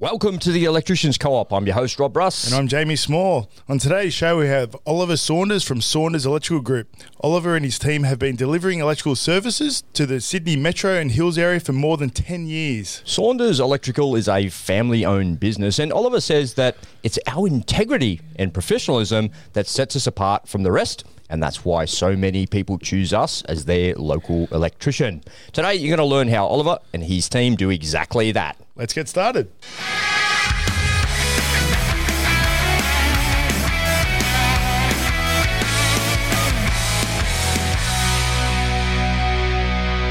Welcome to the Electricians Co-op. I'm your host Rob Brus. And I'm Jamie Small. On today's show, we have Oliver Saunders from Saunders Electrical Group. Oliver and his team have been delivering electrical services to the Sydney Metro and Hills area for more than 10 years. Saunders Electrical is a family-owned business, and Oliver says that it's our integrity and professionalism that sets us apart from the rest. And that's why so many people choose us as their local electrician. Today, you're going to learn how Oliver and his team do exactly that. Let's get started.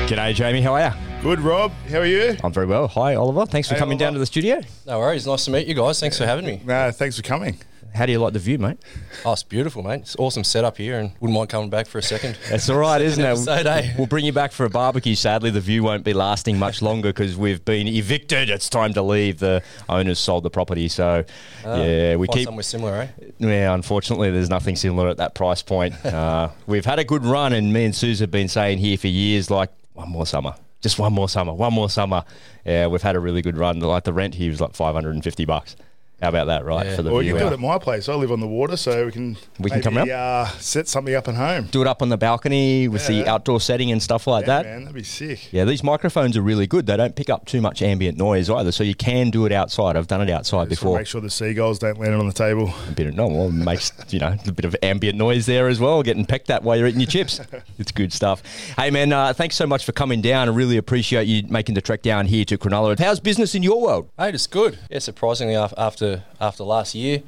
G'day, Jamie. How are you? Good, Rob. How are you? I'm very well. Hi, Oliver. Thanks for Hey, coming down to the studio. No worries. Nice to meet you guys. Thanks for having me. Nah, thanks for coming. How do you like the view, mate? Oh, it's beautiful, mate. It's awesome setup here, and wouldn't mind coming back for a second. That's all right, isn't it? episode, eh? We'll bring you back for a barbecue. Sadly, the view won't be lasting much longer because we've been evicted. It's time to leave. The owners sold the property, so yeah, we keep. somewhere similar, eh? Yeah, unfortunately, there's nothing similar at that price point. Uh, we've had a good run, and me and Suze have been saying here for years, like one more summer, just one more summer, one more summer. Yeah, we've had a really good run. Like the rent here was like 550 bucks. How about that, right? Yeah. For the Or you can do it at my place. I live on the water, so we can We can come maybe, uh, set something up at home. do it up on the balcony with the outdoor setting and stuff like Yeah, that. man, that'd be sick. Yeah, these microphones are really good. They don't pick up too much ambient noise either, so you can do it outside. I've done it outside Just before. make sure the seagulls don't land on the table. A bit of no, well, makes you know a bit of ambient noise there as well, getting pecked at while you're eating your chips. It's good stuff. Hey man, uh, thanks so much for coming down. I really appreciate you making the trek down here to Cronulla. How's business in your world? Mate, it's good. Yeah, surprisingly, af- after last year,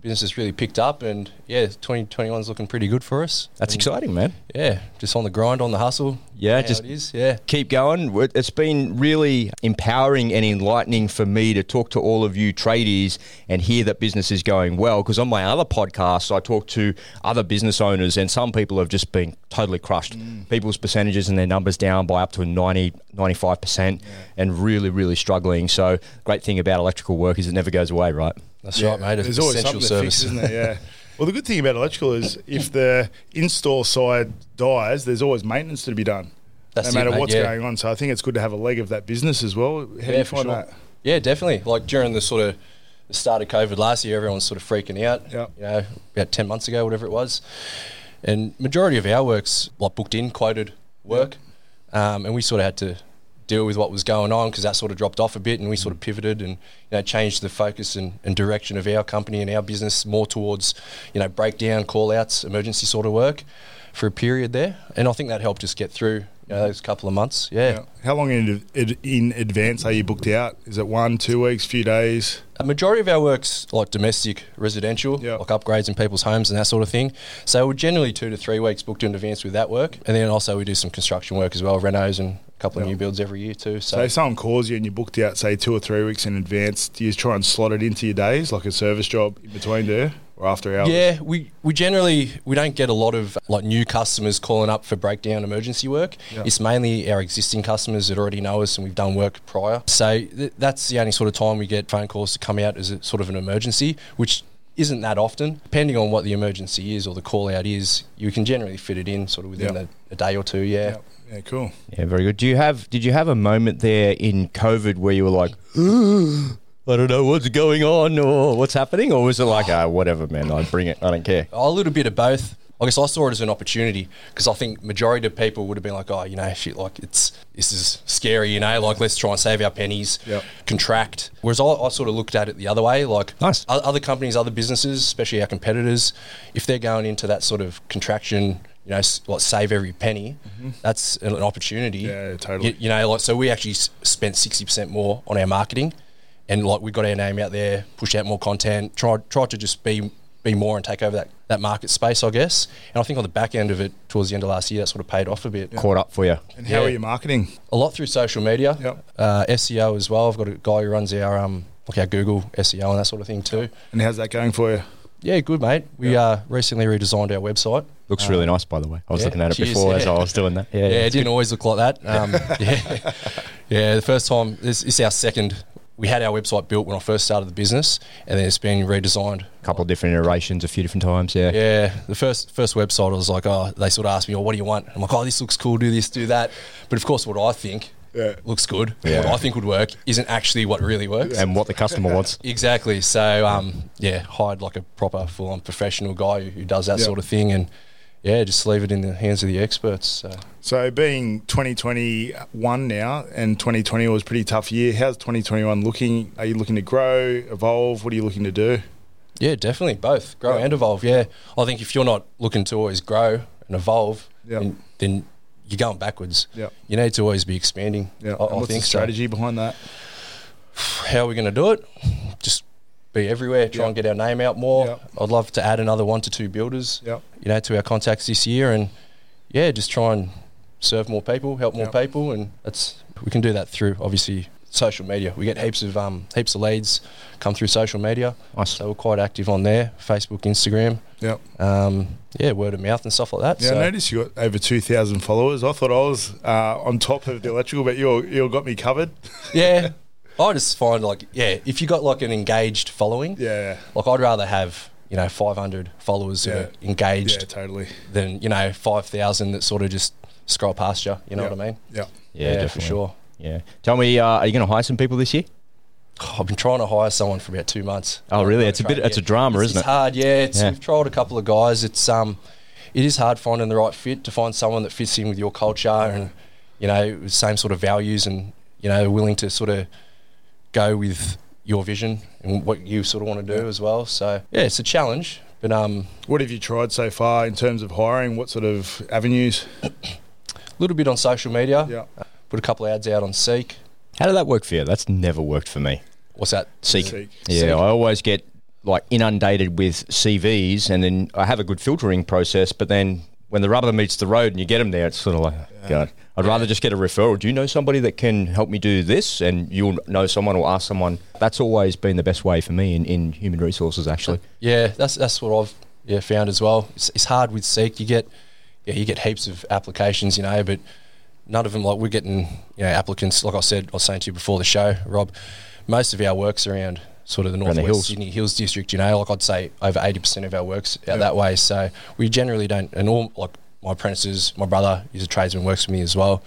business has really picked up, and yeah, 2021 is looking pretty good for us. That's And, exciting, man. Yeah, just on the grind, on the hustle. Yeah, just- it is. Yeah. keep going. It's been really empowering and enlightening for me to talk to all of you tradies and hear that business is going well. Because on my other podcasts, I talk to other business owners, and some people have just been totally crushed. Mm. People's percentages and their numbers down by up to 90, 95%, and really, really struggling. So, great thing about electrical work is it never goes away, right? That's right, mate. It's There's always essential something service. to fix, isn't there? Yeah. Well, the good thing about electrical is if the install side dies, there's always maintenance to be done. That's no it, matter mate, what's yeah. going on. So I think it's good to have a leg of that business as well. How do Yeah, you find sure. that? Yeah, definitely. Like during the sort of the start of COVID last year, everyone was sort of freaking out. Yep. You know, about ten months ago, whatever it was, and majority of our works like booked in, quoted work, um, and we sort of had to deal with what was going on because that sort of dropped off a bit, and we sort of pivoted and you know changed the focus and, and direction of our company and our business more towards you know breakdown, call outs, emergency sort of work for a period there, and I think that helped us get through you know, those couple of months. Yeah. How long in, in advance are you booked out? Is it one, two weeks, few days? A majority of our work's like domestic, residential, Yeah. like upgrades in people's homes and that sort of thing. So we're generally two to three weeks booked in advance with that work, and then also we do some construction work as well, renos and a couple of Yeah. new builds every year too. So So, if someone calls you and you're booked out, say two or three weeks in advance, do you try and slot it into your days, like a service job in between there or after hours? yeah, we, we generally we don't get a lot of like new customers calling up for breakdown emergency work. Yeah. It's mainly our existing customers that already know us and we've done work prior. So th- that's the only sort of time we get phone calls to come out as a sort of an emergency, which isn't that often. Depending on what the emergency is or the call out is, you can generally fit it in sort of within Yeah. a, a day or two. Yeah. Yeah, yeah cool. Yeah, very good. Do you have? Did you have a moment there in COVID where you were like, I don't know what's going on or what's happening, or was it like, ah, whatever, man, I bring it, I don't care. A little bit of both. I guess I saw it as an opportunity because I think majority of people would have been like, oh, you know, shit, like it's this is scary, you know, like let's try and save our pennies, Yep. contract. Whereas I, I sort of looked at it the other way, like Nice. other companies, other businesses, especially our competitors, if they're going into that sort of contraction, you know, s- like save every penny, that's an an opportunity. Mm-hmm. Yeah, totally. You, you know, like so we actually spent sixty percent more on our marketing, and like we got our name out there, pushed out more content, tried tried to just be be more and take over that, that market space, I guess. And I think on the back end of it, towards the end of last year, that sort of paid off a bit. Caught up for you. And how Yeah. are you marketing? A lot through social media, Yep. uh, SEO as well. I've got a guy who runs our um like our Google SEO and that sort of thing too. And how's that going for you? Yeah, good mate. We uh, recently redesigned our website. Looks really nice, by the way. I was yeah, looking at it cheers, before as. I was doing that. Yeah, Yeah, it didn't always look like that. Um, yeah, yeah. The first time this, this is our second. We had our website built when I first started the business, and then it's been redesigned. a couple of different iterations, a few different times. Yeah. Yeah, the first first website I was like, oh, they sort of asked me, oh, what do you want? I'm like, oh, this looks cool. Do this, do that. But of course, what I think Yeah. looks good, Yeah. what I think would work, isn't actually what really works. and what the customer wants. Exactly. So, um, yeah, hired like a proper, full-on professional guy who, who does that Yeah. sort of thing, and yeah, just leave it in the hands of the experts. So. So, being 2021 now and 2020 was a pretty tough year, how's 2021 looking? Are you looking to grow, evolve? What are you looking to do? Yeah, definitely both grow Yeah. and evolve. Yeah, I think if you're not looking to always grow and evolve, Yeah. then, then you're going backwards. Yeah. You need to always be expanding. Yeah. I, I what's think the so. strategy behind that? How are we going to do it? Just be everywhere. Try Yeah. and get our name out more. Yeah. I'd love to add another one to two builders. Yeah. You know, to our contacts this year, and yeah, just try and serve more people, help more people, and that's we can do that through obviously social media. We get heaps of um, heaps of leads come through social media, Nice. so we're quite active on there, Facebook, Instagram. Yeah. um, yeah, word of mouth and stuff like that. Yeah, so, I noticed you got over 2,000 followers. I thought I was uh, on top of the electrical, but you you all got me covered. yeah, I just find like yeah, if you got like an engaged following, Yeah. like I'd rather have you know 500 followers that Yeah. are engaged Yeah, totally. than you know 5,000 that sort of just scroll past you. You know Yeah. what I mean? Yeah. Yeah, for definitely. sure. Yeah. Tell me, uh, are you going to hire some people this year? I've been trying to hire someone for about two months. Oh, really? It's a bit- trying- it's a drama, It's- isn't it? it's hard, yeah. It's, Yeah. We've tried a couple of guys. It's um, it is hard finding the right fit to find someone that fits in with your culture and you know same sort of values and you know willing to sort of go with your vision and what you sort of want to do as well. So yeah, it's a challenge, but um, What have you tried so far in terms of hiring? What sort of avenues? a little bit on social media. Yeah. Put a couple of ads out on Seek. How did that work for you? That's never worked for me. What's that? Seek. Seek. Yeah, Seek. I always get like inundated with CVs, and then I have a good filtering process. But then when the rubber meets the road and you get them there, it's sort of like, God, I'd rather just get a referral. Do you know somebody that can help me do this? And you'll know someone or ask someone. That's always been the best way for me in, in human resources, actually. Yeah, that's that's what I've yeah found as well. It's, it's hard with Seek. You get yeah you get heaps of applications, you know, but none of them like we're getting you know applicants. Like I said, I was saying to you before the show, Rob. Most of our works around sort of the northwest hills. Sydney Hills district. You know, like I'd say over eighty percent of our works out Yeah. that way. So we generally don't. And all like my apprentices, my brother is a tradesman, works for me as well.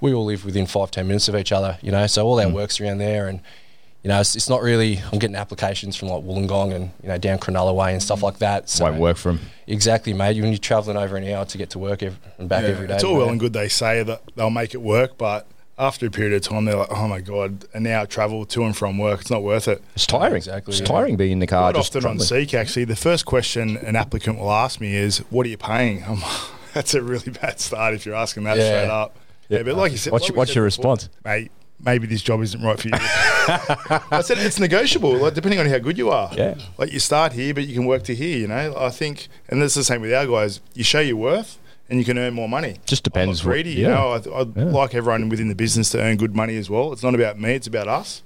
We all live within five ten minutes of each other. You know, so all our Mm. works around there and you know, it's, it's not really. I'm getting applications from like Wollongong and you know down Cronulla way and stuff like that. So Won't work for them. Exactly, mate. When you're travelling over an hour to get to work and back Yeah, every day. It's all well and good they say that they'll make it work, but after a period of time, they're like, oh my God, an hour travel to and from work, it's not worth it. It's tiring. Exactly, It's yeah. tiring being in the car. Quite just often on. Seek, actually, the first question an applicant will ask me is, what are you paying? I'm, that's a really bad start if you're asking that Yeah. straight up. Yeah, but like you said, What's like your- what's said your before, response? Mate, maybe this job isn't right for you. I said it's negotiable, like depending on how good you are. Yeah. Like you start here, but you can work to here. You know, I think, and that's the same with our guys. You show your worth, and you can earn more money. Just depends I'm not what- greedy, you yeah. know. I, I'd Yeah. like everyone within the business to earn good money as well. It's not about me; it's about us.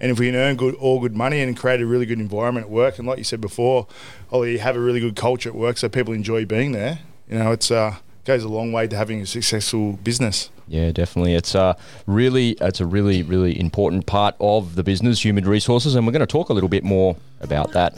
And if we can earn good, all good money and create a really good environment at work, and like you said before, Ollie, have a really good culture at work so people enjoy being there. You know, it's uh, goes a long way to having a successful business. Yeah, definitely. It's a really, it's a really, really important part of the business, human resources, and we're going to talk a little bit more about that.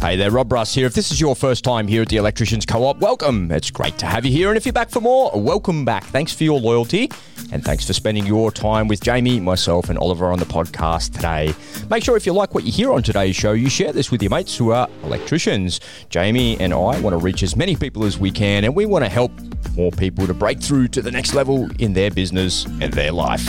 Hey there, Rob Brus here. If this is your first time here at the Electricians Co-op, welcome. It's great to have you here. And if you're back for more, welcome back. Thanks for your loyalty and thanks for spending your time with Jamie, myself, and Oliver on the podcast today. Make sure if you like what you hear on today's show, you share this with your mates who are electricians. Jamie and I want to reach as many people as we can, and we want to help more people to break through to the next level in their business and their life.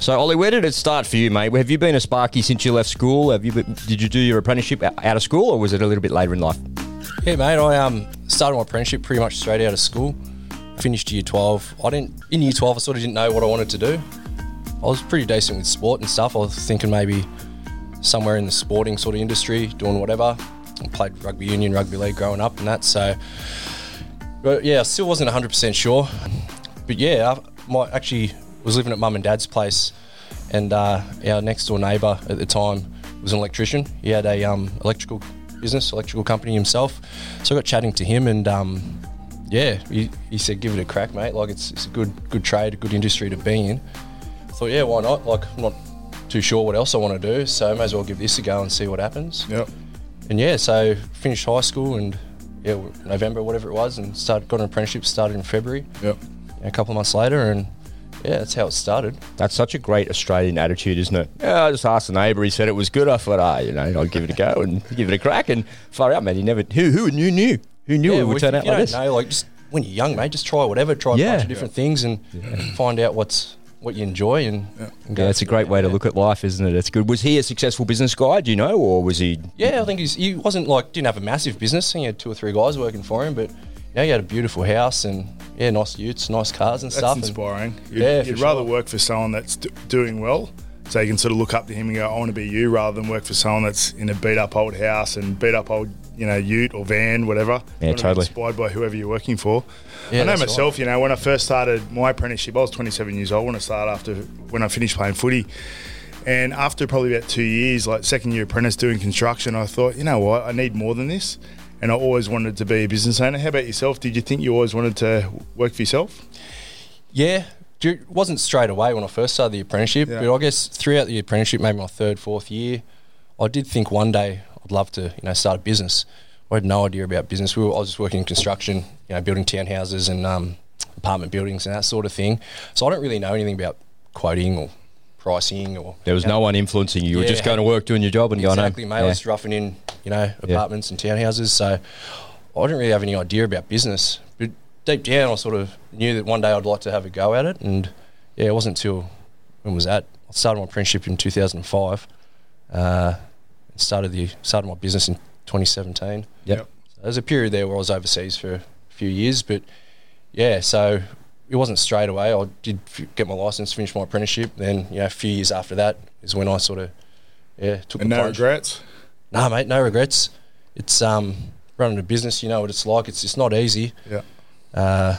So, Ollie, where did it start for you, mate? Have you been a Sparky since you left school? Have you been, did you do your apprenticeship out of school, or was it a little bit later in life? Yeah, mate. I um started my apprenticeship pretty much straight out of school. Finished year twelve. I didn't in year twelve. I sort of didn't know what I wanted to do. I was pretty decent with sport and stuff. I was thinking maybe somewhere in the sporting sort of industry, doing whatever. I played rugby union, rugby league growing up, and that. So, but yeah, I still wasn't one hundred percent sure. But yeah, my, actually was living at mum and dad's place, and uh, our next door neighbour at the time was an electrician. He had a um, electrical business, electrical company himself. So I got chatting to him, and um, yeah, he, he said, "Give it a crack, mate. Like it's, it's a good good trade, a good industry to be in." I thought, yeah, why not? Like I'm not too sure what else I want to do, so I may as well give this a go and see what happens. Yep. And yeah, so finished high school and yeah, November, whatever it was, and started got an apprenticeship. Started in February. Yep. A couple of months later, and yeah, that's how it started. That's such a great Australian attitude, isn't it? Yeah, I just asked the neighbour. He said it was good. I thought, ah, you know, I'll give it a go and give it a crack. And far out, man. He never. Who who knew knew who knew yeah, it would turn out you like this? know, like just when you're young, mate, just try whatever. Try Yeah. a bunch of different things and, find out what's what you enjoy and, and go Yeah, it's a great way to look at life, isn't it? It's good. Was he a successful business guy? Do you know, or was he? Yeah, I think he's, he wasn't like didn't have a massive business. He had two or three guys working for him, but yeah, he had a beautiful house and yeah, nice utes, nice cars and That's stuff. and- inspiring. You'd, Yeah, you'd for rather sure. work for someone that's d- doing well, so you can sort of look up to him and go, "I want to be you," rather than work for someone that's in a beat up old house and beat up old, you know, Ute or van, whatever. Yeah, You wanna be totally. Inspired by whoever you're working for. Yeah, I know that's myself. You know, when I first started my apprenticeship, I was 27 years old when I started after when I finished playing footy. And after probably about two years, like second year apprentice doing construction, I thought, you know what, I need more than this. And I always wanted to be a business owner. How about yourself? Did you think you always wanted to work for yourself? Yeah, it wasn't straight away when I first started the apprenticeship, Yeah. but I guess throughout the apprenticeship, maybe my third, fourth year, I did think one day I'd love to, you know, start a business. I had no idea about business. We were, I was just working in construction, you know, building townhouses and um, apartment buildings and that sort of thing. So I don't really know anything about quoting or pricing or. There was you know, no one influencing you. You were just going to work, doing your job, and going home. Exactly, mate. I was roughing in, you know, apartments and townhouses. So I didn't really have any idea about business. But deep down, I sort of knew that one day I'd like to have a go at it. And yeah, it wasn't until when was that? I started my apprenticeship in 2005. Uh, started the started my business in 2017. Yep. Yep. So there's a period there where I was overseas for a few years, but yeah, so it wasn't straight away. I did get my license, finish my apprenticeship. Then you know, a few years after that is when I sort of yeah took And the no plunge. regrets? No, mate, no regrets. It's um, running a business. You know what it's like. It's it's not easy. Yeah. Uh,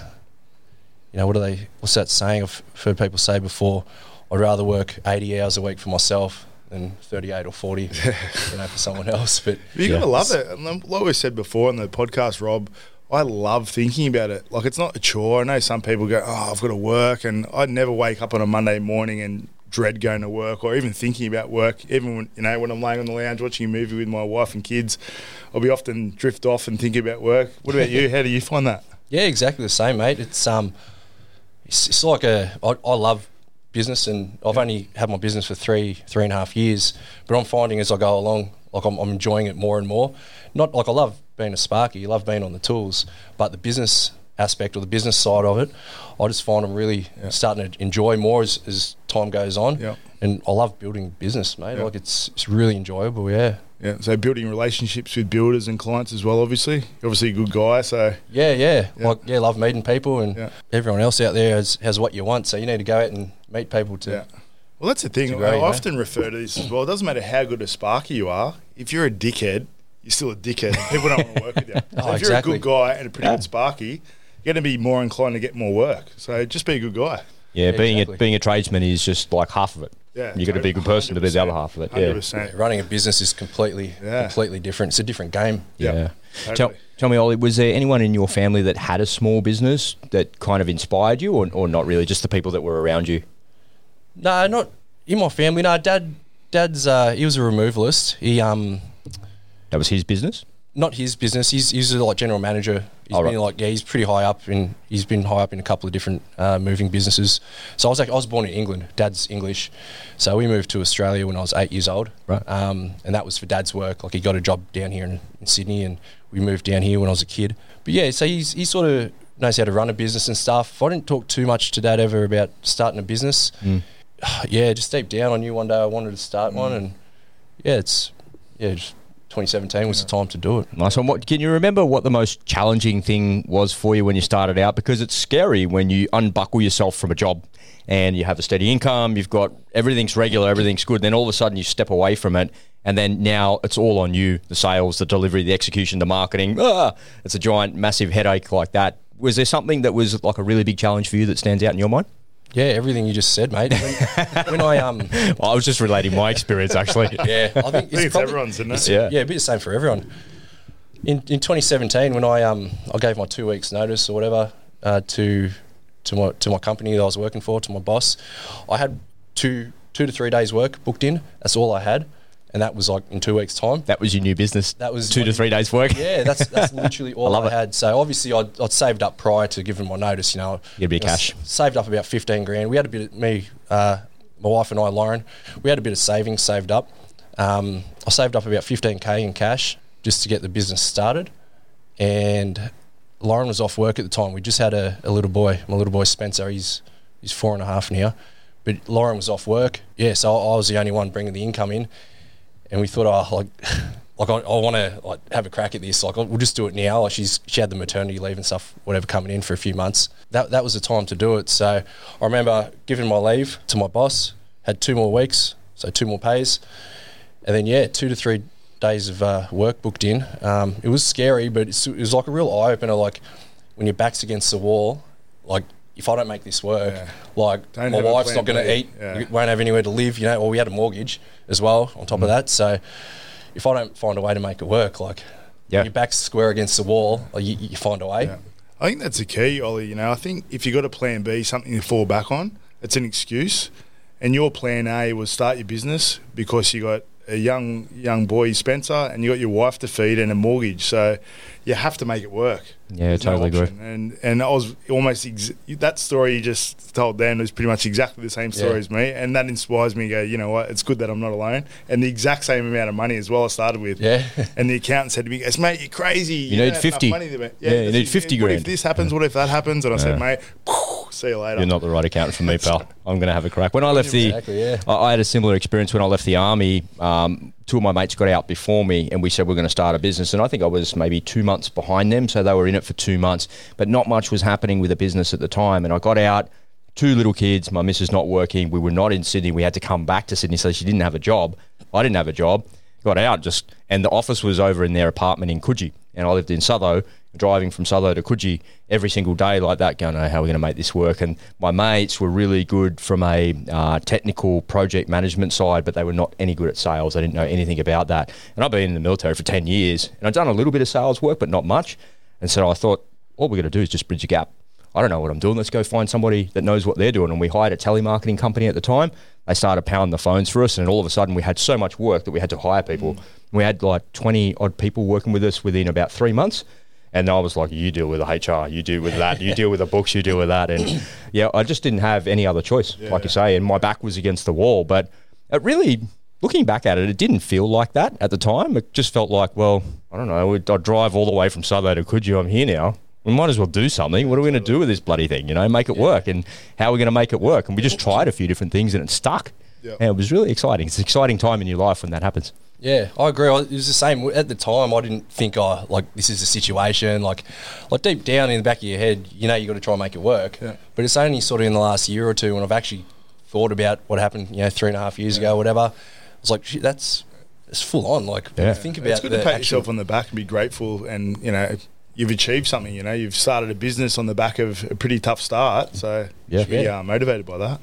you know what are they? What's that saying? I've heard people say before. I'd rather work eighty hours a week for myself than thirty-eight or forty, you know, for someone else. But You Yeah. going to love it. And then, like we said before on the podcast, Rob, I love thinking about it. Like it's not a chore. I know some people go, "Oh, I've got to work," and I'd never wake up on a Monday morning and dread going to work or even thinking about work. Even when you know when I'm laying on the lounge watching a movie with my wife and kids, I'll be often drift off and think about work. What about you? How do you find that? Yeah, exactly the same, mate. It's um, it's, it's like a. I, I love business, and I've only had my business for three three and a half years. But I'm finding as I go along, like I'm, I'm enjoying it more and more. Not like I love being a sparky, I love being on the tools, but the business aspect or the business side of it, I just find I'm really starting to enjoy more as, as time goes on. Yep. And I love building business, mate. Yep. Like it's it's really enjoyable. Yeah. Yeah. So building relationships with builders and clients as well. Obviously, obviously a good guy. So Yeah, yeah. Yeah. Like yeah, love meeting people and Yeah. everyone else out there has, has what you want. So you need to go out and meet people to Yeah. Well, that's the thing. To grow, I you know? often refer to this as well. It doesn't matter how good a sparky you are. If you're a dickhead, you're still a dickhead. and People don't want to work with you. So Oh, if exactly. you're a good guy and a pretty good sparky, you're going to be more inclined to get more work. So just be a good guy. Yeah, Yeah, being exactly. a being a tradesman is just like half of it. Yeah, you got to be a good person to be the other half of it. Yeah, 100%. running a business is completely Yeah. completely different. It's a different game. Yeah. yeah. Tell, tell me, Ollie, was there anyone in your family that had a small business that kind of inspired you, or, or not really? Just the people that were around you. No, not in my family. No, dad. Dad's uh, he was a removalist. He um That was his business. not his business. He's he's a like general manager. He's Oh, been right. like yeah, he's pretty high up in he's been high up in a couple of different uh, moving businesses. So I was like I was born in England. Dad's English, so we moved to Australia when I was eight years old. Right. Um, and that was for Dad's work. Like he got a job down here in, in Sydney, and we moved down here when I was a kid. But yeah, so he's he sort of knows how to run a business and stuff. I didn't talk too much to Dad ever about starting a business. Yeah, just deep down, I knew one day I wanted to start one, and yeah, it's yeah, just 2017 was the time to do it. Nice one. What can you remember? What the most challenging thing was for you when you started out? Because it's scary when you unbuckle yourself from a job and you have a steady income. You've got everything's regular, everything's good. Then all of a sudden you step away from it, and then now it's all on you: the sales, the delivery, the execution, the marketing. Ah, it's a giant, massive headache like that. Was there something that was like a really big challenge for you that stands out in your mind? Yeah, everything you just said, mate. When, when I um, Well, I was just relating my experience, actually. yeah, I think I think it's probably- everyone's, isn't it? it's- Yeah. yeah, a bit the same for everyone. in, in 2017 when I um I gave my two weeks notice or whatever uh, to to my to my company that I was working for to my boss, I had two two to three days work booked in. That's all I had, and that was like in two weeks' time. That was your new business. That was two my- to three days work. Yeah, that's that's literally all I, it. had. So obviously, I'd, I'd saved up prior to giving my notice. You know, Get a bit of cash. Saved up about fifteen grand. We had a bit. Of, me, uh, my wife and I, Lauren, we had a bit of savings saved up. Um, I saved up about fifteen k in cash just to get the business started, and Lauren was off work at the time. We just had a, a little boy. My little boy Spencer. He's he's four and a half now, but Lauren was off work. Yeah, so I was the only one bringing the income in and we thought, oh, like, like I, I want to like have a crack at this. Like, we'll just do it now. Like, she's she had the maternity leave and stuff, whatever, coming in for a few months. That that was the time to do it. So I remember giving my leave to my boss. Had two more weeks, so two more pays, and then yeah, two to three days of uh, work booked in. Um, it was scary, but it was like a real eye opener. Like when your back's against the wall, like. If I don't make this work, Yeah. like Don't my wife's not going to eat, Yeah. you won't have anywhere to live, you know. Or we had a mortgage as well on top Mm. of that. So if I don't find a way to make it work, like Yeah. your back's square against the wall, like, you, you find a way. Yeah. I think that's the key, Ollie. You know, I think if you've got a plan B, something to fall back on, it's an excuse. And your plan A was start your business because you got a young young boy, Spencer, and you got your wife to feed and a mortgage. So you have to make it work. Yeah, There's no totally agree. And and I was almost ex- that story you just told Dan was pretty much exactly the same story Yeah. as me, and that inspires me. to Go, you know what? It's good that I'm not alone, and the exact same amount of money as well. I started with. Yeah. And the accountant said to me, "Goes, mate, you're crazy. You don't need 50. money ma- Yeah, you need it. 50 What grand. if this happens? What if that happens? And I Yeah. said, mate, see you later. You're not the right accountant for me, pal. I'm going to have a crack. When I left the, Exactly, yeah. I, I had a similar experience when I left the army. Um, two of my mates got out before me, and we said we're going to start a business. And I think I was maybe two months behind them, so they were in it for two months. But not much was happening with the business at the time. And I got out, two little kids, my missus not working. We were not in Sydney. We had to come back to Sydney, so she didn't have a job. I didn't have a job. Got out just, and the office was over in their apartment in Coogee, and I lived in Southo. Driving from Southo to Coogee every single day like that, going, oh, how are we going to make this work? And my mates were really good from a uh, technical project management side, but they were not any good at sales. They didn't know anything about that. And I've been in the military for 10 years, and I've done a little bit of sales work, but not much. And so I thought, all we're going to do is just bridge a gap. I don't know what I'm doing. Let's go find somebody that knows what they're doing. And we hired a telemarketing company at the time. They started pounding the phones for us, and all of a sudden we had so much work that we had to hire people. We had like 20 odd people working with us within about three months. And I was like, you deal with the HR, you deal with that, you deal with the books, you deal with that. And yeah, I just didn't have any other choice, like you say. And my back was against the wall. But it really, looking back at it, it didn't feel like that at the time. It just felt like, well, I don't know, I'd I'd drive all the way from Southo to you? I'm here now. We might as well do something. What are we going to do with this bloody thing? You know, make it work. And how are we going to make it work? And we just tried a few different things and it stuck. Yeah. And it was really exciting. It's an exciting time in your life when that happens. Yeah, I agree. It was the same at the time. I didn't think, oh, like this is a situation. Like, like deep down in the back of your head, you know, you got to try and make it work. Yeah. But it's only sort of in the last year or two when I've actually thought about what happened, you know, three and a half years ago, whatever. It's like shit, that's it's full on. Like, Yeah. think about it's good the to pat actual- yourself on the back and be grateful, and you know you've achieved something. You know you've started a business on the back of a pretty tough start, so Yeah. you should be Yeah. uh, motivated by that.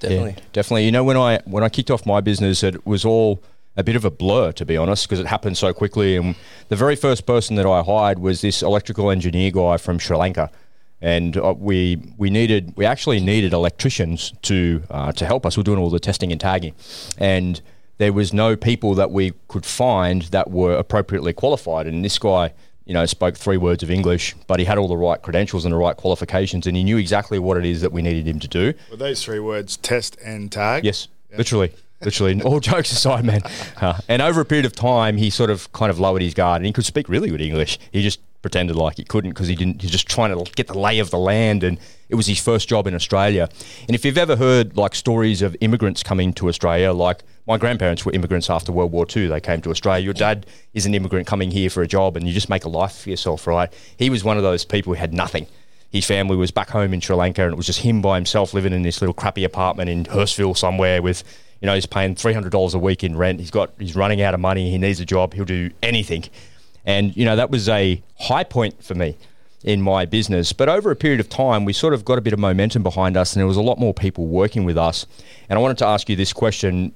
definitely. Yeah, definitely. You know, when I when I kicked off my business, it was all a bit of a blur, to be honest, because it happened so quickly. And the very first person that I hired was this electrical engineer guy from Sri Lanka, and uh, we we needed we actually needed electricians to uh, to help us. We We're doing all the testing and tagging, and there was no people that we could find that were appropriately qualified. And this guy. You know, spoke three words of English, but he had all the right credentials and the right qualifications, and he knew exactly what it is that we needed him to do. With those three words, test and tag. Yes, literally. Literally, all jokes aside, man. Uh, and over a period of time, he sort of kind of lowered his guard, and he could speak really good English. He just pretended like he couldn't because he didn't. He's just trying to get the lay of the land, and it was his first job in Australia. And if you've ever heard like stories of immigrants coming to Australia, like my grandparents were immigrants after World War II, they came to Australia. Your dad is an immigrant coming here for a job, and you just make a life for yourself, right? He was one of those people who had nothing his family was back home in Sri Lanka, and it was just him by himself living in this little crappy apartment in Hurstville somewhere with, you know, he's paying three hundred dollars a week in rent. He's got he's running out of money. He needs a job. He'll do anything, and you know that was a high point for me in my business. But over a period of time, we sort of got a bit of momentum behind us, and there was a lot more people working with us. And I wanted to ask you this question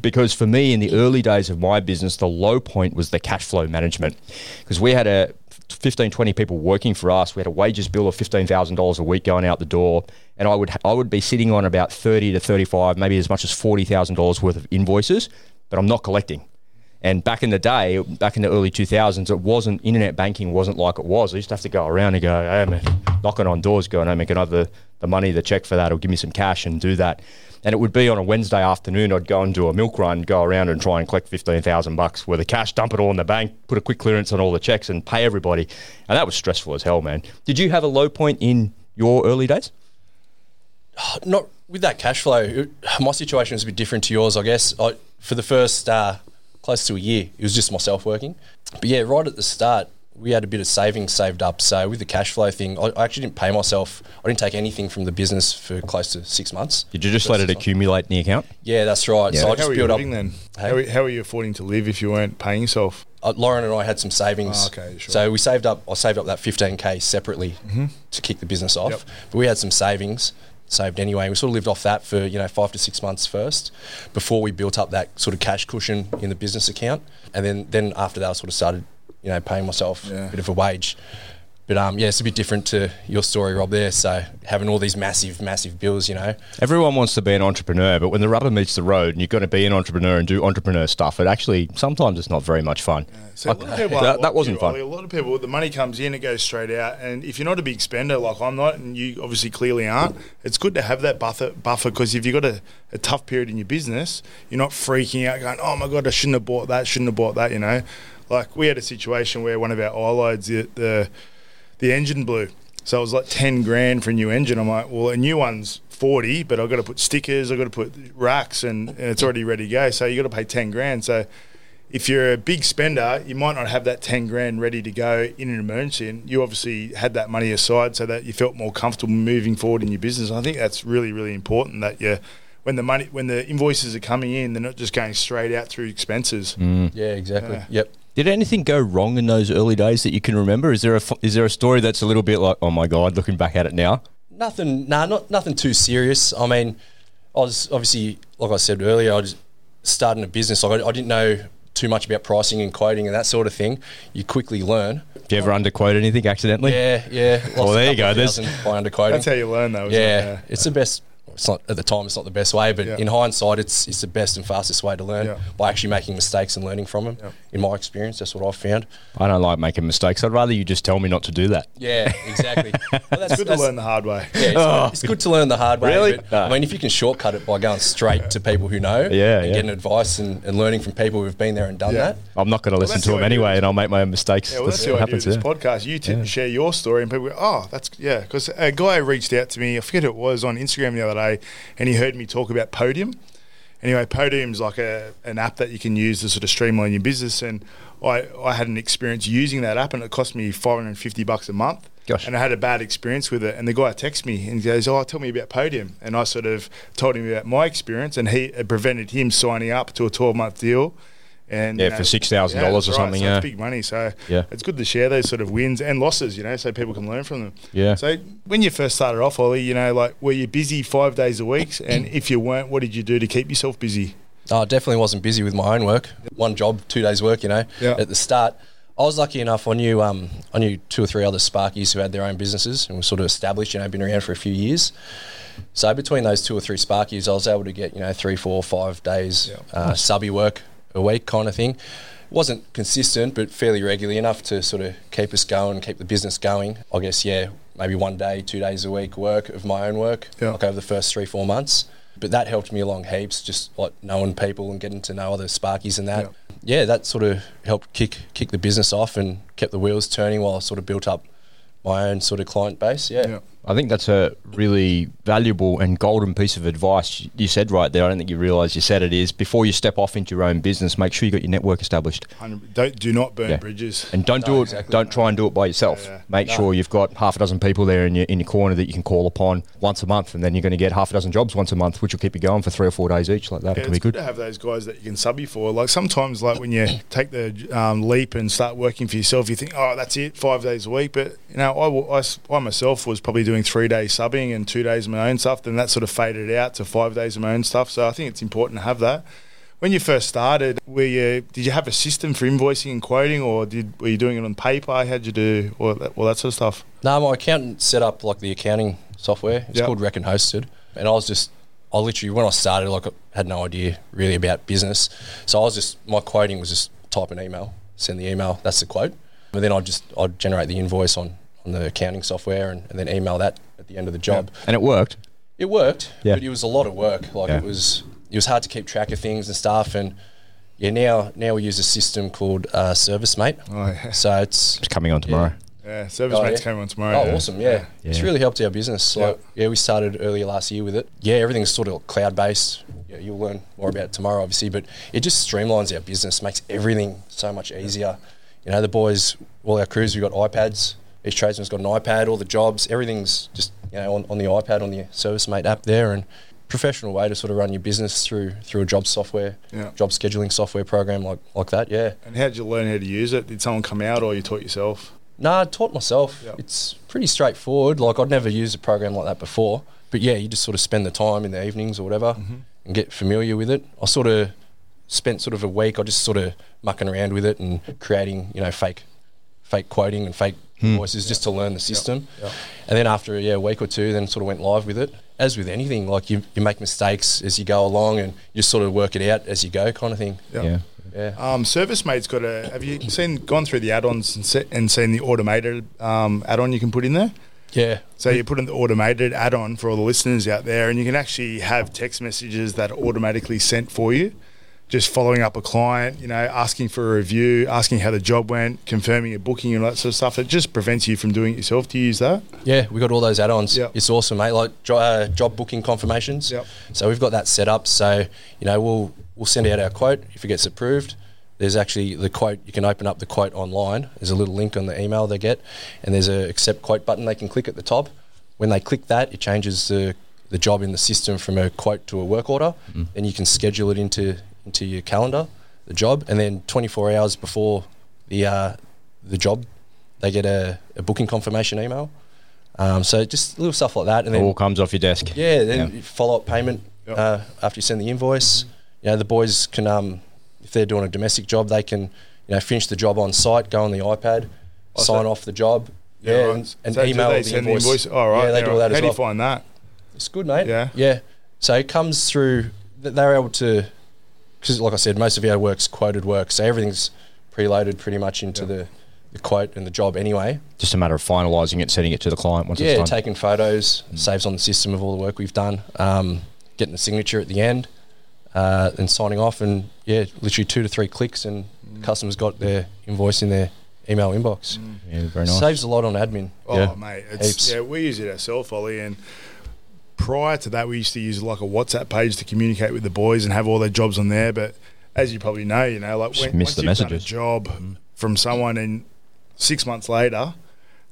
because for me in the early days of my business, the low point was the cash flow management because we had a 15, 20 people working for us. We had a wages bill of $15,000 a week going out the door. And I would, I would be sitting on about 30 to 35, maybe as much as $40,000 worth of invoices, but I'm not collecting. And back in the day, back in the early 2000s, it wasn't, internet banking wasn't like it was. I used to have to go around and go, hey, man, knocking on doors, going, hey, man, can I have the, the money, the check for that, or give me some cash and do that. And it would be on a Wednesday afternoon, I'd go and do a milk run, go around and try and collect 15,000 bucks worth of cash, dump it all in the bank, put a quick clearance on all the checks and pay everybody. And that was stressful as hell, man. Did you have a low point in your early days? Not with that cash flow. It, my situation was a bit different to yours, I guess. I, for the first uh, close to a year, it was just myself working. But yeah, right at the start, we had a bit of savings saved up. So with the cash flow thing, I, I actually didn't pay myself. I didn't take anything from the business for close to six months. Did you just let it accumulate in the account? Yeah, that's right. Yeah. So I how just are you built up. then? Hey? How, are, how are you affording to live if you weren't paying yourself? uh, Lauren and I had some savings. Oh, okay, sure. So we saved up. I saved up that 15k separately to kick the business off. Mm-hmm. Yep. But we had some savings saved anyway. We sort of lived off that for you know five to six months first, before we built up that sort of cash cushion in the business account, and then then after that I sort of started you know paying myself Yeah. a bit of a wage. But um, yeah, it's a bit different to your story, Rob. There, so having all these massive, massive bills, you know, Everyone wants to be an entrepreneur, but when the rubber meets the road and you've got to be an entrepreneur and do entrepreneur stuff, it actually sometimes it's not very much fun. So a lot of Like, people that, that wasn't fun. Ollie. A lot of people, the money comes in, it goes straight out. And if you're not a big spender like I'm not, and you obviously clearly aren't, it's good to have that buffer. Buffer because if you've got a, a tough period in your business, you're not freaking out, going, "Oh my god, I shouldn't have bought that, shouldn't have bought that." You know, like we had a situation where one of our iLoads, the, the the engine blew, so it was like ten grand for a new engine. I'm like, well, a new one's. 40 but I've got to put stickers I've got to put racks and, and it's already ready to go so you've got to pay 10 grand so if you're a big spender, you might not have that 10 grand ready to go in an emergency. And you obviously had that money aside so that you felt more comfortable moving forward in your business. I think that's really, really important that you, when the money, when the invoices are coming in, they're not just going straight out through expenses. Mm. yeah, exactly. Yeah. Yep. Did anything go wrong in those early days that you can remember? Is there a f- is there a story that's a little bit like, oh my god, looking back at it now? Nothing, nah, not nothing too serious. I mean, I was obviously, like I said earlier, I was starting a business. Like I, I didn't know too much about pricing and quoting and that sort of thing. You quickly learn. Do you ever underquote anything accidentally? Yeah, yeah. Lost Well, there you go. There's- by underquoting. That's how you learn, though. isn't yeah, it? it's the best. It's not at the time. It's not the best way, but Yeah. in hindsight, it's it's the best and fastest way to learn Yeah. by actually making mistakes and learning from them. Yeah. In my experience, that's what I've found. I don't like making mistakes. I'd rather you just tell me not to do that. Yeah, exactly. well, that's, Good to learn the hard way. Yeah, it's, good, oh. it's good to learn the hard way. Really? but, No. I mean, if you can shortcut it by going straight to people who know Yeah, and yeah. getting advice and, and learning from people who've been there and done Yeah. that. I'm not going to listen that's to them idea. anyway, and I'll make my own mistakes. Yeah, well, that's, that's what idea of happens. this yeah. podcast. You t- share your story, and people go, "Oh, that's yeah." Because a guy reached out to me. I forget who it was on Instagram the other day, and he heard me talk about Podium. Anyway, Podium's like a an app that you can use to sort of streamline your business, and I I had an experience using that app, and it cost me five hundred and fifty bucks a month. Gosh. And I had a bad experience with it. And the guy texts me and goes, "Oh, tell me about Podium." And I sort of told him about my experience, and he it prevented him signing up to a twelve month deal. And Yeah, you know, for $6,000 or right. something, So yeah. it's big money. So Yeah. it's good to share those sort of wins and losses, you know, so people can learn from them. Yeah. So when you first started off, Ollie, you know, like were you busy five days a week? And if you weren't, what did you do to keep yourself busy? No, I definitely wasn't busy with my own work. One job, two days work. You know, Yeah. at the start. I was lucky enough. I knew um, I knew two or three other Sparkies who had their own businesses and were sort of established. You know, been around for a few years. So between those two or three Sparkies, I was able to get you know three, four, five days Yeah. uh, subby work a week kind of thing. wasn't consistent, but fairly regularly enough to sort of keep us going, keep the business going. I guess yeah, maybe one day, two days a week work of my own work, Yeah. like over the first three, four months. But that helped me along heaps, just like knowing people and getting to know other Sparkies and that. Yeah, that sort of helped kick kick the business off and kept the wheels turning while I sort of built up my own sort of client base. Yeah. Yeah. I think that's a really valuable and golden piece of advice you said right there. I don't think you realise you said it is before you step off into your own business, make sure you got your network established. Don't do not burn Yeah. bridges. And don't No, do it. exactly. Don't try and do it by yourself. Yeah, yeah. Make sure you've got half a dozen people there in your in your corner that you can call upon once a month, and then you're going to get half a dozen jobs once a month, which will keep you going for three or four days each. Like that, it can be it's good good. to have those guys that you can sub you for. Like sometimes, like when you take the um, leap and start working for yourself, you think, "Oh, that's it, five days a week." But you know, I, I I myself was probably doing three days subbing and two days of my own stuff. Then that sort of faded out to five days of my own stuff. So I think it's important to have that. When you first started, were you did you have a system for invoicing and quoting, or did were you doing it on paper? How'd you do all that, all that sort of stuff? No, my accountant set up like the accounting software. It's Yep. called Reckon Hosted, and I was just, I literally when I started, like I had no idea really about business, so I was just my quoting was just type an email, send the email, that's the quote, but then I'd just I'd generate the invoice on on the accounting software and, and then email that at the end of the job. And it worked. It worked, Yeah. but it was a lot of work. Like Yeah. it was, it was hard to keep track of things and stuff. And yeah, now now we use a system called uh, ServiceMate. Oh yeah, So it's It's coming on tomorrow. yeah. Service Oh, mates yeah? coming on tomorrow. oh yeah. awesome, yeah. It's really helped our business. Yeah. Like yeah, we started earlier last year with it. Yeah, everything's sort of cloud based. Yeah, you'll learn more about it tomorrow, obviously, but it just streamlines our business, makes everything so much easier. You know, the boys, all our crews, we've got iPads. Each tradesman's got an iPad. All the jobs, everything's just you know on, on the iPad on the ServiceM8 app there, and professional way to sort of run your business through through a job software, Yeah. job scheduling software program like like that. Yeah. And how did you learn how to use it? Did someone come out, or you taught yourself? No, I taught myself. Yep. It's pretty straightforward. Like I'd never used a program like that before. But yeah, you just sort of spend the time in the evenings or whatever mm-hmm. and get familiar with it. I sort of spent sort of a week. I just sort of mucking around with it and creating, you know, fake, fake quoting and fake voices just to learn the system. Yep. And then after yeah, a week or two, then sort of went live with it. As with anything, like you, you make mistakes as you go along and you just sort of work it out as you go, kind of thing. Yep. Yeah. Yeah. Um, ServiceM8's got a. Have you seen gone through the add-ons and, se- and seen the automated um, add-on you can put in there? Yeah. So you put in the automated add-on for all the listeners out there, and you can actually have text messages that are automatically sent for you. Just following up a client, you know, asking for a review, asking how the job went, confirming a booking and all that sort of stuff. It just prevents you from doing it yourself. Do you use that? Yeah, we got all those add-ons. Yep. It's awesome, mate. Like jo- uh, job booking confirmations. Yep. So we've got that set up. So you know, we'll we'll send out our quote if it gets approved. There's actually the quote. You can open up the quote online. There's a little link on the email they get, and there's a accept quote button they can click at the top. When they click that, it changes the the job in the system from a quote to a work order. Then you can schedule it into into your calendar, the job, and then 24 hours before the uh, the job, they get a, a booking confirmation email. Um, so just little stuff like that, and It then all comes off your desk. yeah, then Yeah. follow up payment Yep. uh, after you send the invoice. You know, the boys can, um, if they're doing a domestic job, they can, you know, finish the job on site, go on the iPad, Oh, sign so- off the job, yeah, right. and, and So do email they the send invoice. the invoice. Oh, right. Yeah, they do all that How as do well. you find that? It's good, mate. Yeah. yeah. So it comes through. They're able to, because like I said, most of our work's quoted work, so everything's preloaded pretty much into Yeah. the, the quote and the job anyway. Just a matter of finalising it, sending it to the client once yeah, it's done. taking photos, saves on the system of all the work we've done, um, getting the signature at the end, uh, and signing off, and yeah, literally two to three clicks, and the customer's got their invoice in their email inbox. yeah, very nice. Saves a lot on admin. Oh, Yeah. mate. It's, yeah, we use it ourselves, Ollie. And prior to that, we used to use like a WhatsApp page to communicate with the boys and have all their jobs on there. But as you probably know, you know, like Just when, miss once the you've done a messages. job from someone and six months later,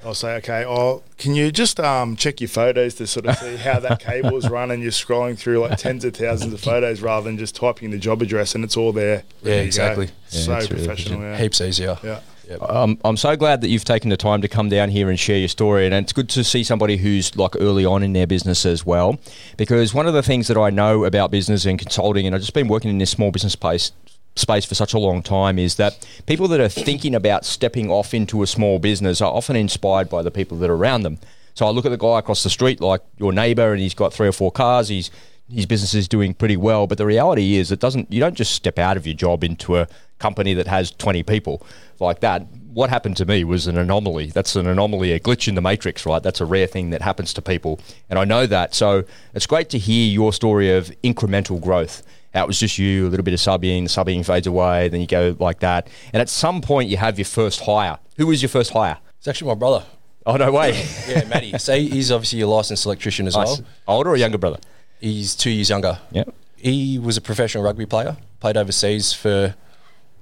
I'll say, okay, oh, can you just um, check your photos to sort of see how that cable's run and you're scrolling through like tens of thousands of photos rather than just typing the job address and it's all there. Yeah, ready to go. exactly. Yeah, so that's really professional, yeah. Heaps easier. Yeah. Um, I'm so glad that you've taken the time to come down here and share your story, and it's good to see somebody who's like early on in their business as well. Because one of the things that I know about business and consulting, and I've just been working in this small business space space for such a long time, is that people that are thinking about stepping off into a small business are often inspired by the people that are around them. So I look at the guy across the street, like your neighbour, and he's got three or four cars. He's his business is doing pretty well, but the reality is it doesn't. You don't just step out of your job into a company that has 20 people like that. What happened to me was an anomaly. That's an anomaly, a glitch in the matrix, right? That's a rare thing that happens to people, and I know that. So it's great to hear your story of incremental growth. How it was just you, a little bit of subbing, the subbing fades away, then you go like that, and at some point you have your first hire. Who was your first hire? It's actually my brother. Oh no way! Yeah, Matty. so he's obviously a licensed electrician as Nice. well. Older or younger brother? He's two years younger. Yeah. He was a professional rugby player, played overseas for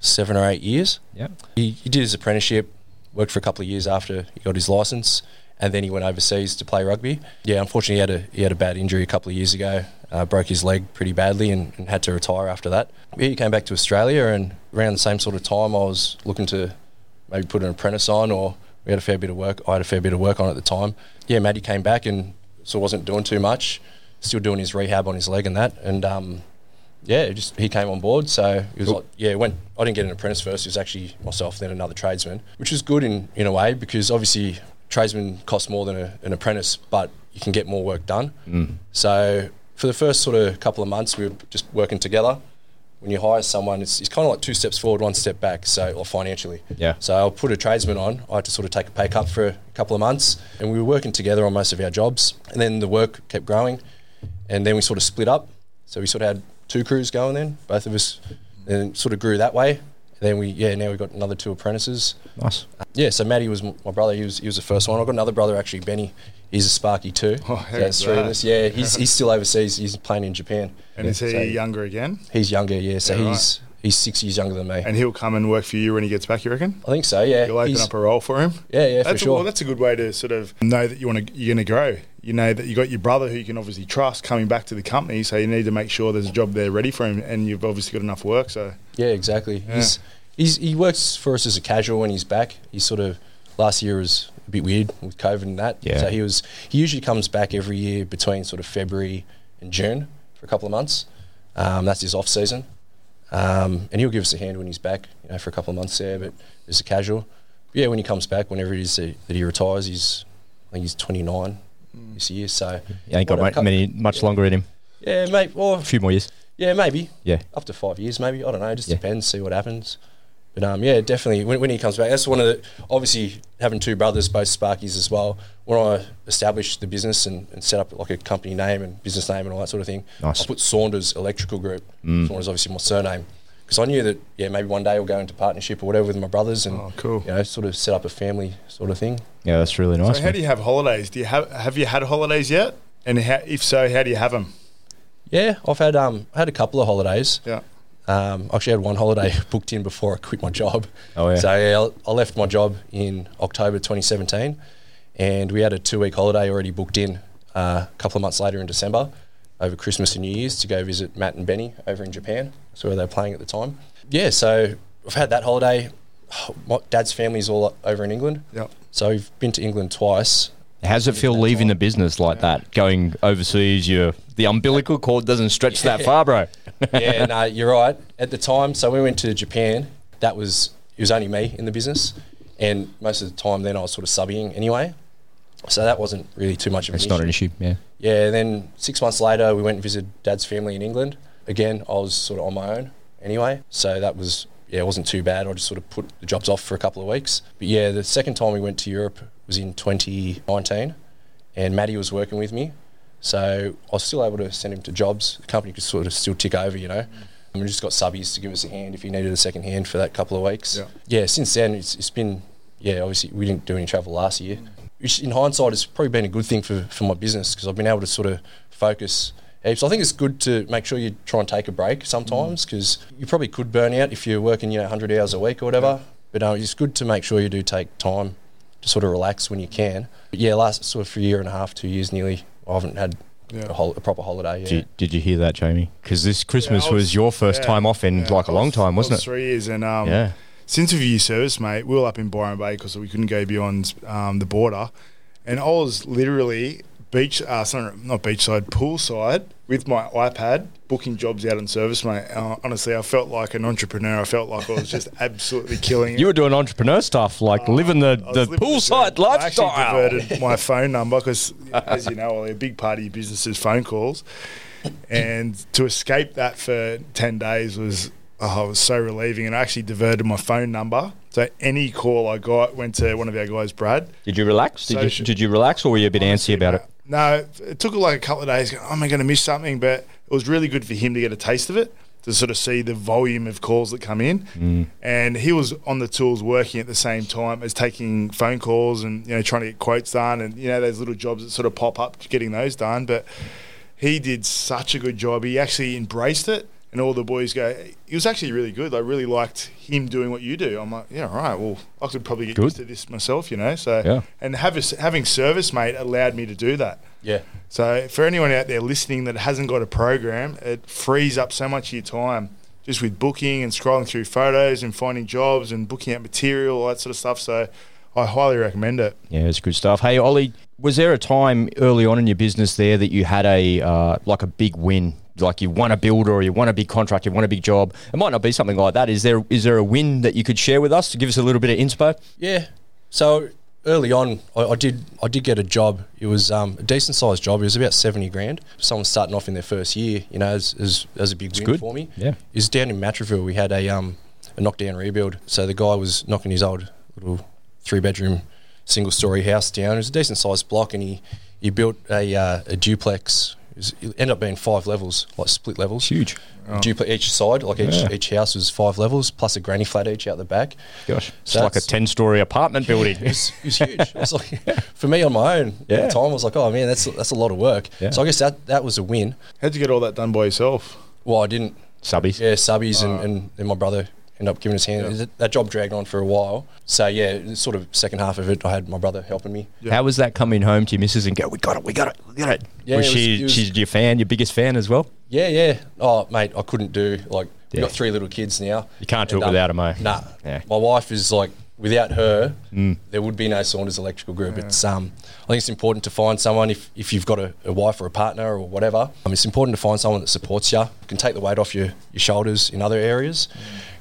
seven or eight years. Yeah. He, he did his apprenticeship, worked for a couple of years after he got his license, and then he went overseas to play rugby. Yeah, unfortunately, he had a he had a bad injury a couple of years ago, uh, broke his leg pretty badly, and, and had to retire after that. He came back to Australia, and around the same sort of time, I was looking to maybe put an apprentice on, or we had a fair bit of work. I had a fair bit of work on at the time. Yeah, Matty came back and so wasn't doing too much, still doing his rehab on his leg and that, and um, yeah, just he came on board. So he was Cool. like, yeah, went. I didn't get an apprentice first. It was actually myself, then another tradesman, which was good in in a way because obviously tradesman costs more than a, an apprentice, but you can get more work done. So for the first sort of couple of months, we were just working together. When you hire someone, it's, it's kind of like two steps forward, one step back. So, or financially. Yeah. So I'll put a tradesman on. I had to sort of take a pay cut for a couple of months, and we were working together on most of our jobs. And then the work kept growing, and then we sort of split up. So we sort of had two crews going then, both of us, and sort of grew that way. And then we, yeah, now we've got another two apprentices. Nice. Uh, yeah, so Matty was my brother. He was he was the first one. I've got another brother actually, Benny. He's a Sparky too. Oh, So that's three of us. Yeah, he's he's still overseas. He's playing in Japan. And is he So- younger again? He's younger, yeah. So Yeah, he's he's six years younger than me. And he'll come and work for you when he gets back. You reckon? I think so. Yeah. You'll open He's- up a role for him. yeah, yeah, for That's a, sure. well, that's a good way to sort of know that you want to you're going to grow. You know that you got your brother who you can obviously trust coming back to the company, so you need to make sure there's a job there ready for him, and you've obviously got enough work. So Yeah, exactly. He's, he's he works for us as a casual when he's back. He's sort of last year was a bit weird with COVID and that. Yeah. So he was he usually comes back every year between sort of February and June for a couple of months. Um, that's his off season, um, and he'll give us a hand when he's back, you know, for a couple of months there. But as a casual, but yeah, when he comes back, whenever it is that that he retires, he's I think he's 29 this year. So You ain't got What many much longer in him. yeah, mate. Or A few more years. yeah, maybe Yeah. up to five years, maybe. I don't know. It just Yeah. depends. See what happens. But um, yeah, definitely when, when he comes back, that's one of the obviously having two brothers, both Sparkies as well. When I established the business and, and set up like a company name and business name and all that sort of thing, Nice. I put Saunders Electrical Group. Mm. Saunders obviously my surname because I knew that yeah maybe one day I'll go into partnership or whatever with my brothers and Oh, cool. you know sort of set up a family sort of thing. Yeah, that's really nice. So how man. do you have holidays? Do you have have you had holidays yet? And how, if so, how do you have them? Yeah, I've had um had a couple of holidays. Yeah. Um, I actually had one holiday booked in before I quit my job. Oh, yeah. So yeah, I I left my job in October 2017, and we had a two-week holiday already booked in uh, a couple of months later in December, over Christmas and New Year's to go visit Matt and Benny over in Japan. That's where they were playing at the time. Yeah, so I've had that holiday. My dad's family's all over in England, Yep. so we've been to England twice. How does it feel leaving the business like that? Going overseas, you the umbilical cord doesn't stretch that far, bro. yeah, no, you're right. At the time, so we went to Japan. That was it was only me in the business, and most of the time then I was sort of subbing anyway. So that wasn't really too much of an It's an not issue. an issue. Yeah. Yeah. Then six months later, we went and visited Dad's family in England. Again, I was sort of on my own anyway, so that was yeah, it wasn't too bad. I just sort of put the jobs off for a couple of weeks. But yeah, the second time we went to Europe was in 2019, and Matty was working with me, so I was still able to send him to jobs. The company could sort of still tick over, you know. And we just got subbies to give us a hand if he needed a second hand for that couple of weeks. Yeah. Yeah, since then it's, it's been yeah. Obviously, we didn't do any travel last year, mm. which in hindsight has probably been a good thing for, for my business because I've been able to sort of focus. heaps. I think it's good to make sure you try and take a break sometimes mm. because you probably could burn out if you're working you know 100 hours a week or whatever. But uh, it's good to make sure you do take time to sort of relax when you can. But yeah, last sort of for a year and a half, two years nearly, I haven't had Yeah. a, hol- a proper holiday. Yeah. Did, you, did you hear that, Jamie? Because this Christmas Yeah, I was, your first yeah, time off in yeah, like a I long was- time, wasn't was it? Three years, and um, Yeah. since a year service, mate, we were up in Byron Bay because we couldn't go beyond um, the border, and I was literally beach, uh, sorry, not beachside, poolside with my iPad booking jobs out on ServiceM8. Uh, honestly, I felt like an entrepreneur. I felt like I was just absolutely killing it. You were doing entrepreneur stuff, like living the, the living poolside lifestyle. I actually diverted my phone number because, as you know, a big part of your business is phone calls, and to escape that for ten days was oh, it was so relieving. And I actually diverted my phone number, so any call I got went to one of our guys, Brad. Did you relax? Did Social- you, did you relax, or were you a bit antsy about it? No, it took like a couple of days. Oh, am I going to miss something? But it was really good for him to get a taste of it, to sort of see the volume of calls that come in. Mm. And he was on the tools working at the same time as taking phone calls and you know trying to get quotes done and you know those little jobs that sort of pop up, getting those done. But he did such a good job. He actually embraced it. And all the boys go, he was actually really good. I really liked him doing what you do. I'm like, yeah, all right. Well, I could probably get Good. used to this myself, you know. So, Yeah. and have a, having ServiceM8 allowed me to do that. Yeah. So for anyone out there listening that hasn't got a program, it frees up so much of your time just with booking and scrolling through photos and finding jobs and booking out material, all that sort of stuff. So I highly recommend it. Yeah, it's good stuff. Hey, Ollie, was there a time early on in your business there that you had a uh, like a big win? Like you want a builder or you want a big contract, you want a big job. It might not be something like that. Is there is there a win that you could share with us to give us a little bit of inspo? Yeah. So early on, I, I did I did get a job. It was um, a decent sized job. It was about seventy grand. Someone starting off in their first year, you know, as as, as a big win good. for me. Yeah. Was down in Matraville. We had a um a knockdown rebuild. So the guy was knocking his old little three bedroom single story house down. It was a decent sized block, and he he built a uh, a duplex. It, was, it ended up being five levels, like split levels. Huge. Duplex oh. each side, like each Yeah. each house was five levels plus a granny flat each out the back. Gosh, it's like a ten story apartment building. It was, it was huge. It was like for me on my own Yeah. at the time, I was like, oh man, that's that's a lot of work. Yeah. So I guess that that was a win. How'd you get all that done by yourself? Well, I didn't. Subbies. Yeah, subbies and, uh. and then my brother ended up giving us hand. Yeah. That, that job dragged on for a while. So yeah, sort of second half of it, I had my brother helping me. Yeah. How was that coming home to your missus and go, we got it, we got it, we got it? Yeah, was it was- she, it was- she's your fan, your biggest fan as well? Yeah, yeah. Oh, mate, I couldn't do like Yeah. we got three little kids now. You can't do it without um, without 'em, eh? Nah. Yeah. My wife is like without her, Mm. there would be no Saunders Electrical Group. It's um, I think it's important to find someone if, if you've got a, a wife or a partner or whatever. Um, it's important to find someone that supports you, can take the weight off your, your shoulders in other areas,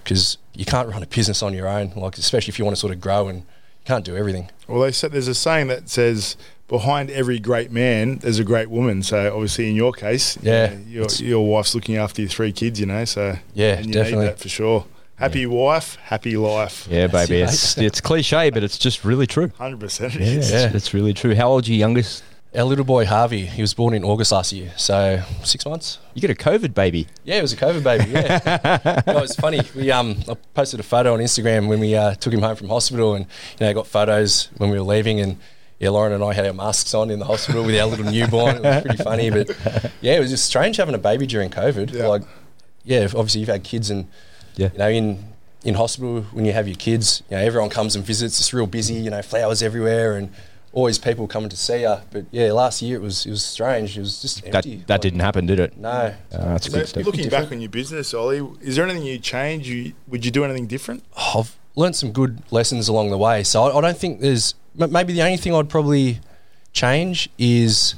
because you can't run a business on your own. Like especially if you want to sort of grow and you can't do everything. Well, they said there's a saying that says behind every great man there's a great woman. So obviously, in your case, Yeah. you know, your your wife's looking after your three kids. You know, so Yeah, and you definitely. need that for sure. Happy wife, happy life. Yeah, baby. It's, it's cliche, but it's just really true. Hundred percent. Yeah, it's, Yeah. it's really true. How old's your youngest? Our little boy Harvey, he was born in August last year, so six months. You get a COVID baby. Yeah, it was a COVID baby. Yeah, no, it was funny. We um, I posted a photo on Instagram when we uh, took him home from hospital, and you know, got photos when we were leaving, and yeah, Lauren and I had our masks on in the hospital with our little newborn. It was pretty funny, but yeah, it was just strange having a baby during COVID. Yeah. Like, yeah, obviously you've had kids, and Yeah. you know, in in hospital when you have your kids, you know, everyone comes and visits. It's real busy. You know, flowers everywhere, and always people coming to see her. But yeah, last year it was it was strange. It was just That empty. that Like, didn't happen, did it? No. Uh, that's So good stuff. looking Different. back on your business, Ollie, is there anything you change? You would you do anything different? I've learned some good lessons along the way. So I, I don't think there's maybe the only thing I'd probably change is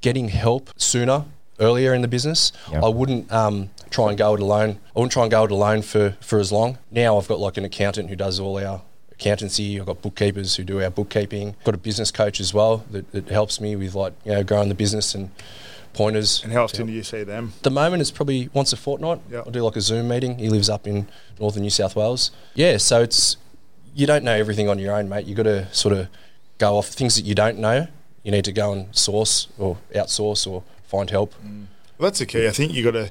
getting help sooner, earlier in the business. Yep. I wouldn't um, try and go it alone. I wouldn't try and go it alone for, for as long. Now I've got like an accountant who does all our accountancy. I've got bookkeepers who do our bookkeeping. got a business coach as well that, that helps me with like you know growing the business and pointers. And how often do you see them? At the moment, it's probably once a fortnight. Yeah. I'll do like a Zoom meeting. He lives up in northern New South Wales. Yeah, so it's you don't know everything on your own, mate. You got to sort of go off things that you don't know. You need to go and source or outsource or find help. Mm. Well, that's the key. I think you got to.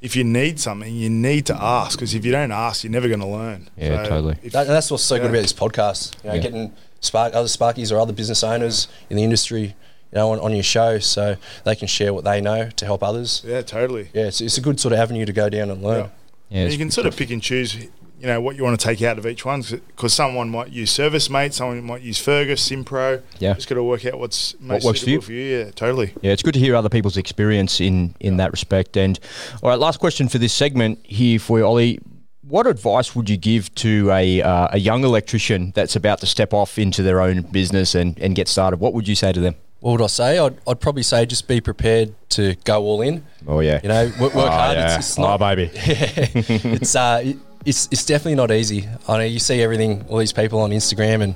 If you need something, you need to ask because if you don't ask, you're never going to learn. Yeah, totally. if- That, that's what's so good about this podcast. You know, Yeah. getting spark other Sparkies or other business owners in the industry, you know, on, on your show, so they can share what they know to help others. yeah, totally. Yeah, it's, it's a good sort of avenue to go down and learn. Yeah. Yeah, And you can sort of pick and choose, you know, what you want to take out of each one because someone might use ServiceM8, someone might use Fergus, Simpro. Yeah. just got to work out what's most works for you. for you. Yeah, totally. Yeah, it's good to hear other people's experience in in that respect. And all right, last question for this segment here for you, Ollie. What advice would you give to a uh, a young electrician that's about to step off into their own business and, and get started? What would you say to them? What would I say? I'd, I'd probably say just be prepared to go all in. Oh yeah, You know, work, work oh, hard. Yeah. It's, it's oh not. baby. it's uh, it- it's it's definitely not easy. I know you see everything, all these people on Instagram and,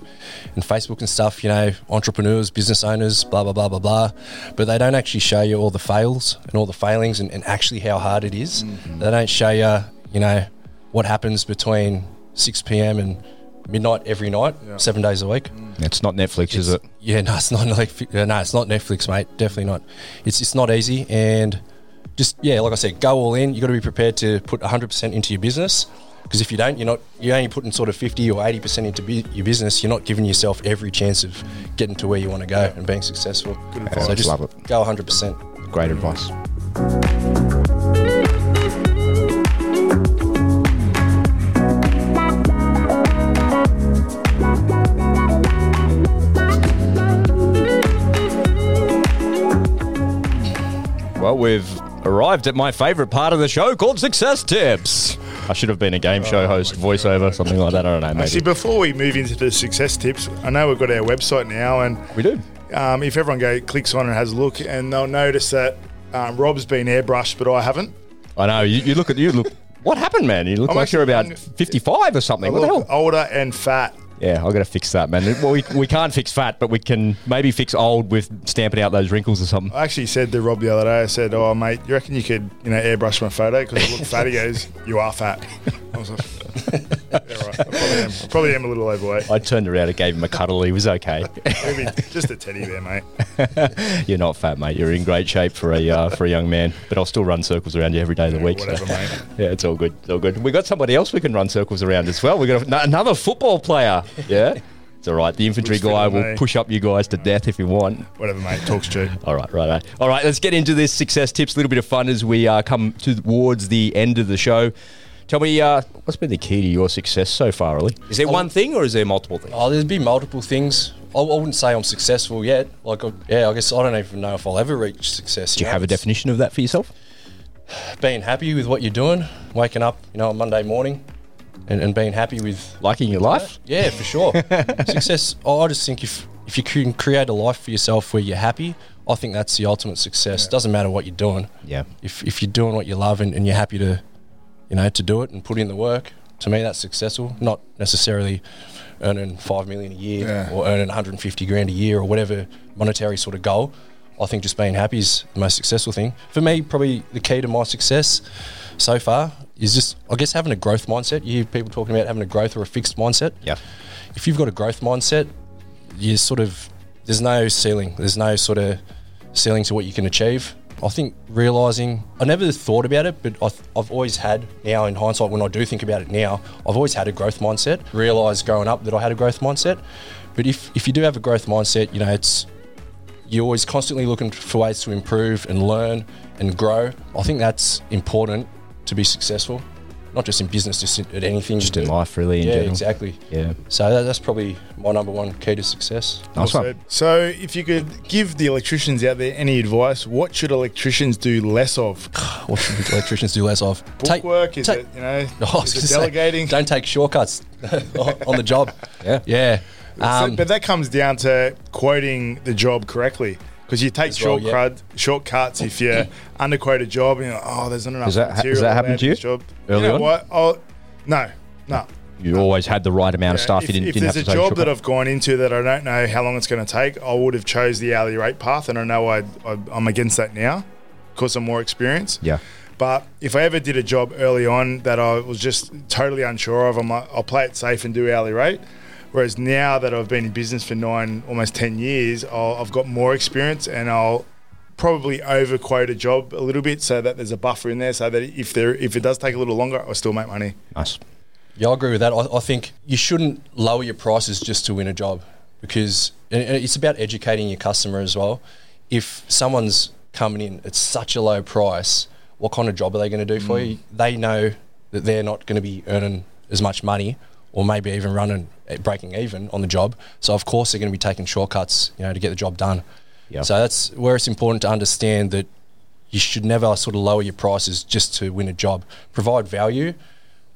and Facebook and stuff. You know, entrepreneurs, business owners, blah blah blah blah blah. But they don't actually show you all the fails and all the failings and, and actually how hard it is. They don't show you, you know, what happens between six p.m. and midnight every night, Yeah. seven days a week. It's not Netflix, is it? Yeah, no, it's not Netflix. uh, No, it's not Netflix, mate. Definitely not. It's it's not easy, and just yeah, like I said, go all in. You've got to be prepared to put 100 percent into your business. Because if you don't, you're not. You're only putting sort of 50 or 80 percent into bu- your business. You're not giving yourself every chance of getting to where you want to go and being successful. Good advice. So just love it. go 100 percent. Great advice. Well, we've arrived at my favourite part of the show called Success Tips. I should have been a game show host, voiceover, something like that. I don't know. Maybe Actually, before we move into the success tips, I know we've got our website now, and we do. um, if everyone go clicks on and has a look, and they'll notice that um, Rob's been airbrushed, but I haven't. I know. You, you look at you look. What happened, man? You look I'm like you're about fifty-five or I something. What the hell? older and fat. Yeah, I've got to fix that, man. Well, we, we can't fix fat, but we can maybe fix old with stamping out those wrinkles or something. I actually said to Rob the other day, I said, "Oh, mate, you reckon you could, you know, airbrush my photo because I look fat?" He goes, "You are fat." I was like, "Yeah, right. I probably am, I probably am a little overweight. I turned around and gave him a cuddle. He was okay. Maybe just a teddy bear, mate." You're not fat, mate. You're in great shape for a uh, for a young man. But I'll still run circles around you every day of the week. so- Whatever, mate. Yeah, it's all good. It's all good. We got somebody else we can run circles around as well. We got another football player. Yeah, it's all right. The infantry Looks guy will me. push up you guys to death if you want. Whatever, mate. Talks true. All right, right, all right. Let's get into this success tips. A little bit of fun as we uh, come towards the end of the show. Tell me, uh, what's been the key to your success so far, Ollie? Is there one thing or is there multiple things? Oh, there's been multiple things. I, I wouldn't say I'm successful yet. Like, I, yeah, I guess I don't even know if I'll ever reach success. Do you have a definition of that for yourself? Being happy with what you're doing, waking up, you know, on Monday morning, and, and being happy with Liking your life? Yeah, for sure. success. I just think if if you can create a life for yourself where you're happy, I think that's the ultimate success. Doesn't matter what you're doing. Yeah. If if you're doing what you love and, and you're happy to, you know, to do it and put in the work, to me that's successful. Not necessarily earning five million a year Yeah. or earning 150 grand a year or whatever monetary sort of goal. I think just being happy is the most successful thing. For me, probably the key to my success so far is just, I guess, having a growth mindset. You hear people talking about having a growth or a fixed mindset Yeah. if you've got a growth mindset, you sort of there's no ceiling. There's no sort of ceiling to what you can achieve. I think realizing I never thought about it, but I've, I've always had now in hindsight when I do think about it now, I've always had a growth mindset. Realized growing up that I had a growth mindset, but if if you do have a growth mindset, you know it's you're always constantly looking for ways to improve and learn and grow. I think that's important to be successful, not just in business, just in- at anything. Just in life, really, in yeah, general. exactly. Yeah. So that, that's probably my number one key to success. Nice Well one. said. So, if you could give the electricians out there any advice, what should electricians do less of? What should electricians do less of? Bookwork? Is take- it you know? Oh, is gonna it say, delegating? don't take shortcuts on the job. Yeah. Yeah. So- Um, but that comes down to quoting the job correctly. Because you take As well, short yeah. crud, shortcuts if you underquote a job and you're like, oh, there's not enough Does that- has that allowed happen to you Job. early you know on? What? Oh, no, no. You always had the right amount of stuff. if you didn't, if didn't have there's to a job that I've gone into that I don't know how long it's going to take, I would have chose the hourly rate path, and I know I, I I'm against that now because I'm more experienced. Yeah. But if I ever did a job early on that I was just totally unsure of, I'm like, I'll play it safe and do hourly rate. Whereas now that I've been in business for nine, almost ten years, I'll, I've got more experience and I'll probably overquote a job a little bit so that there's a buffer in there, so that if there if it does take a little longer, I'll still make money. Nice. Yeah, I agree with that. I, I think you shouldn't lower your prices just to win a job because it's about educating your customer as well. If someone's coming in at such a low price, what kind of job are they going to do for mm. you? They know that they're not going to be earning as much money or maybe even running eh, breaking even on the job. So of course they're going to be taking shortcuts, you know, to get the job done. Yeah. So that's where it's important to understand that you should never sort of lower your prices just to win a job. Provide value,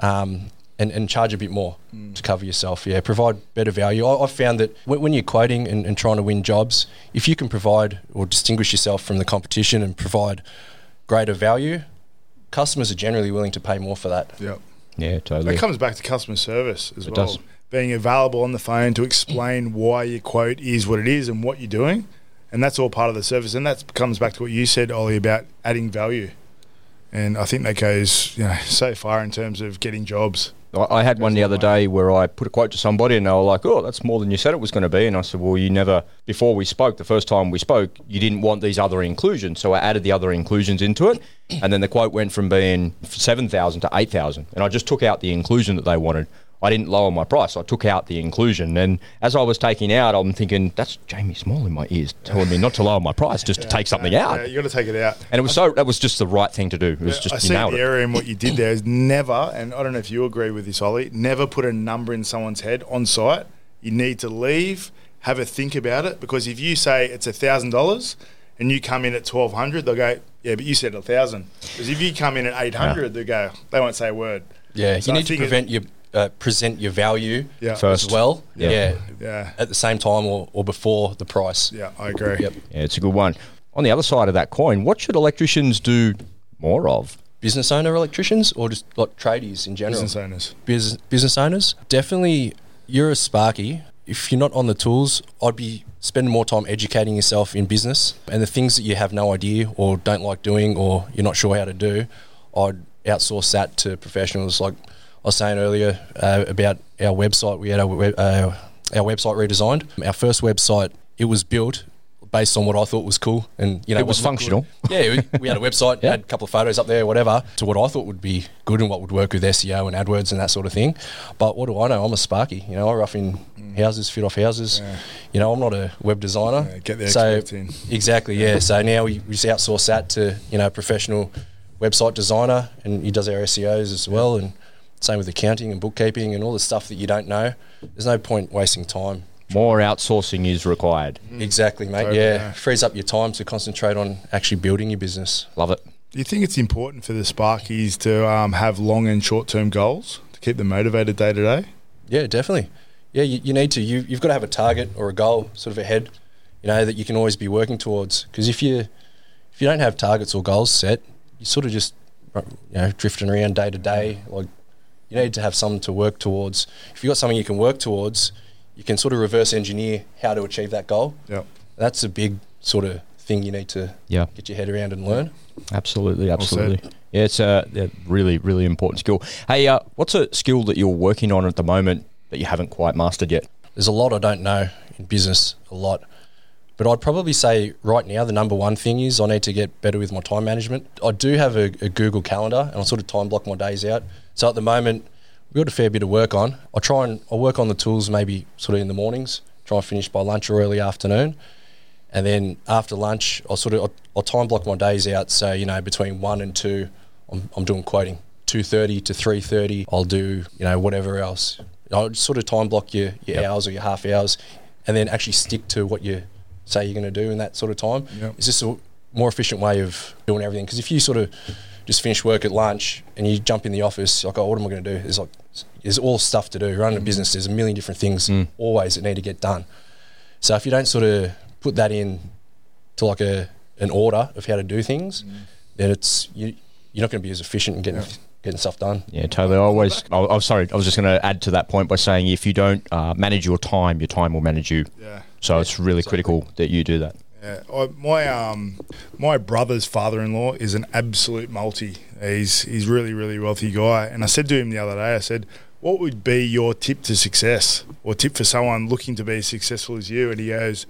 um, and, and charge a bit more to cover yourself. Yeah, provide better value. I, I've found that when, when you're quoting and, and trying to win jobs, if you can provide or distinguish yourself from the competition and provide greater value, customers are generally willing to pay more for that. Yep. Yeah, totally. It comes back to customer service as It well. does. Being available on the phone to explain why your quote is what it is and what you're doing. And that's all part of the service. And that comes back to what you said, Ollie, about adding value. And I think that goes you know, so far in terms of getting jobs. I had one the other day where I put a quote to somebody and they were like, "Oh, that's more than you said it was going to be." And I said, "Well, you never before we spoke, the first time we spoke, you didn't want these other inclusions, so I added the other inclusions into it, and then the quote went from being seven thousand to eight thousand, and I just took out the inclusion that they wanted. I didn't lower my price. I took out the inclusion, and as I was taking out, I'm thinking that's Jamie Small in my ears telling me not to lower my price, just to take something out. Yeah, you got to take it out. And it was so that was just the right thing to do. It was just I you see the nailed it. error in what you did there is never, and I don't know if you agree with this, Ollie, never put a number in someone's head on site. You need to leave, have a think about it, because if you say it's a thousand dollars and you come in at twelve hundred, they'll go, yeah, but you said a thousand. Because if you come in at eight hundred, they go, they won't say a word. Yeah, So you I need to think it- prevent your uh, present your value Yeah. First. as well. Yeah. Yeah. Yeah. at the same time or, or before the price. Yeah, I agree. Yep. Yeah, it's a good one. On the other side of that coin, what should electricians do more of? Business owner electricians or just like tradies in general? Business owners. business business owners, definitely you're a Sparky. If you're not on the tools, I'd be spending more time educating yourself in business and the things that you have no idea or don't like doing or you're not sure how to do. I'd outsource that to professionals. Like I was saying earlier uh, about our website, we had our, web, uh, our website redesigned. Our first website, it was built based on what I thought was cool, and you know It was functional. good. Yeah, we, we had a website, Yeah. had a couple of photos up there, whatever, to what I thought would be good and what would work with SEO and AdWords and that sort of thing. But what do I know? I'm a Sparky. You know, I rough in houses, fit off houses. You know, I'm not a web designer. Yeah, get the so in. exactly, yeah. So now we, we just outsource that to you know a professional website designer, and he does our SEOs as well, and same with accounting and bookkeeping and all the stuff that you don't know. There's no point wasting time More outsourcing is required. Exactly, mate. Totally, yeah. yeah. frees up your time to concentrate on actually building your business. Love it. Do you think it's important for the Sparkies to um, have long and short term goals to keep them motivated day to day? Yeah, definitely. Yeah, you, you need to. You, you've got to have a target or a goal sort of ahead, you know, that you can always be working towards. Because if you if you don't have targets or goals set, you sort of just you know drifting around day to day. Like you need to have something to work towards. If you've got something you can work towards, you can sort of reverse engineer how to achieve that goal. Yep. That's a big sort of thing you need to Yeah. get your head around and learn. Absolutely, said. absolutely. yeah, it's a, a really, really important skill. Hey, uh, what's a skill that you're working on at the moment that you haven't quite mastered yet? There's a lot I don't know in business, a lot. But I'd probably say right now the number one thing is I need to get better with my time management. I do have a, a Google Calendar and I sort of time block my days out. So at the moment we've got a fair bit of work on. I try and I work on the tools maybe sort of in the mornings, try and finish by lunch or early afternoon. And then after lunch, I'll sort of I'll, I'll time block my days out. So you know between one and two, I'm, I'm doing quoting. Two thirty to three thirty, I'll do you know whatever else. I'll sort of time block your, your Yep. hours or your half hours, and then actually stick to what you say you're going to do in that sort of time. Yep. It's just a more efficient way of doing everything. Because if you sort of just finish work at lunch and you jump in the office, like, oh, what am I going to do? There's like there's all stuff to do. Running a mm. business, there's a million different things mm. always that need to get done. So if you don't sort of put that in to like a an order of how to do things, mm. then it's you you're not going to be as efficient in getting getting stuff done. Yeah, totally. I always. I, I'm sorry. I was just going to add to that point by saying if you don't uh, manage your time, your time will manage you. Yeah. So it's really critical that you do that. Yeah, I, my um, my brother's father-in-law is an absolute multi. He's he's really really wealthy guy, and I said to him the other day, I said, "What would be your tip to success, or tip for someone looking to be as successful as you?" And he goes,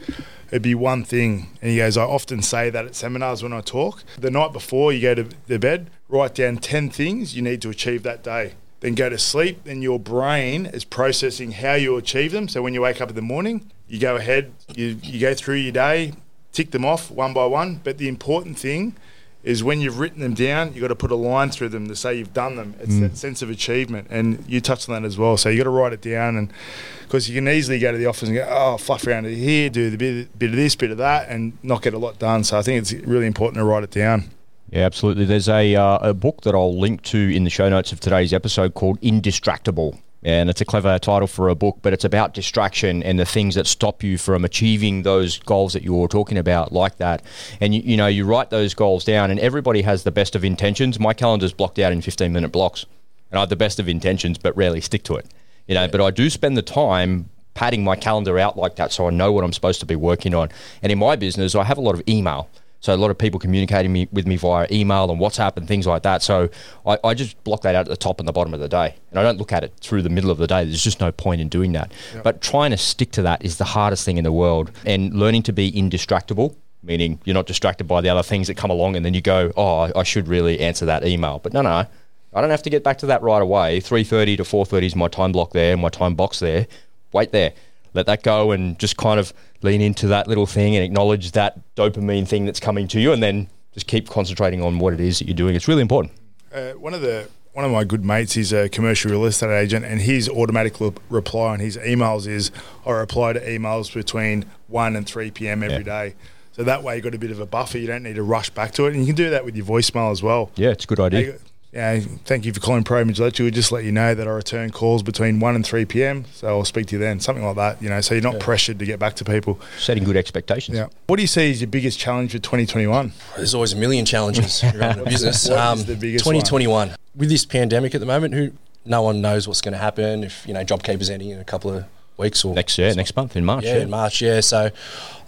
"It'd be one thing." And he goes, "I often say that at seminars when I talk. The night before you go to the bed, write down ten things you need to achieve that day." Then go to sleep, and your brain is processing how you achieve them. So when you wake up in the morning, you go ahead, you, you go through your day, tick them off one by one. But the important thing is when you've written them down, you've got to put a line through them to say you've done them. It's that sense of achievement. And you touched on that as well. So you've got to write it down. And because you can easily go to the office and go, oh, fluff around it here, do the bit, bit of this, bit of that, and not get a lot done. So I think it's really important to write it down. Yeah, absolutely. There's a uh, a book that I'll link to in the show notes of today's episode called Indistractable. And it's a clever title for a book, but it's about distraction and the things that stop you from achieving those goals that you're talking about, like that. And you, you know, you write those goals down, and everybody has the best of intentions. My calendar's blocked out in 15 minute blocks, and I have the best of intentions, but rarely stick to it. You know, but I do spend the time padding my calendar out like that so I know what I'm supposed to be working on. And in my business, I have a lot of email. So a lot of people communicating me, with me via email and WhatsApp and things like that. So I, I just block that out at the top and the bottom of the day. And I don't look at it through the middle of the day. There's just no point in doing that. But trying to stick to that is the hardest thing in the world. And learning to be indistractable, meaning you're not distracted by the other things that come along and then you go, oh, I- should really answer that email. But no, no, I don't have to get back to that right away. 3.30 to 4.30 is my time block there, and my time box there. Wait there. Let that go and just kind of lean into that little thing and acknowledge that dopamine thing that's coming to you and then just keep concentrating on what it is that you're doing. It's really important. Uh, one of the one of my good mates, is a commercial real estate agent, and his automatic le- reply on his emails is, "I reply to emails between one and three p.m. every Yeah. day." So that way, you have got a bit of a buffer. You don't need to rush back to it, and you can do that with your voicemail as well. Yeah, it's a good idea. Hey, Yeah, thank you for calling Pro Image Electric. We just let you know that I return calls between 1 and 3 p.m. So I'll speak to you then, something like that, you know, so you're not pressured to get back to people. Setting good expectations. Yeah. What do you see as your biggest challenge for 2021? There's always a million challenges around the business. Um, what is the biggest one? 2021 with this pandemic at the moment, who no one knows what's going to happen if you know JobKeeper's ending in a couple of weeks or Next year, next month in March. yeah, in March. Yeah, so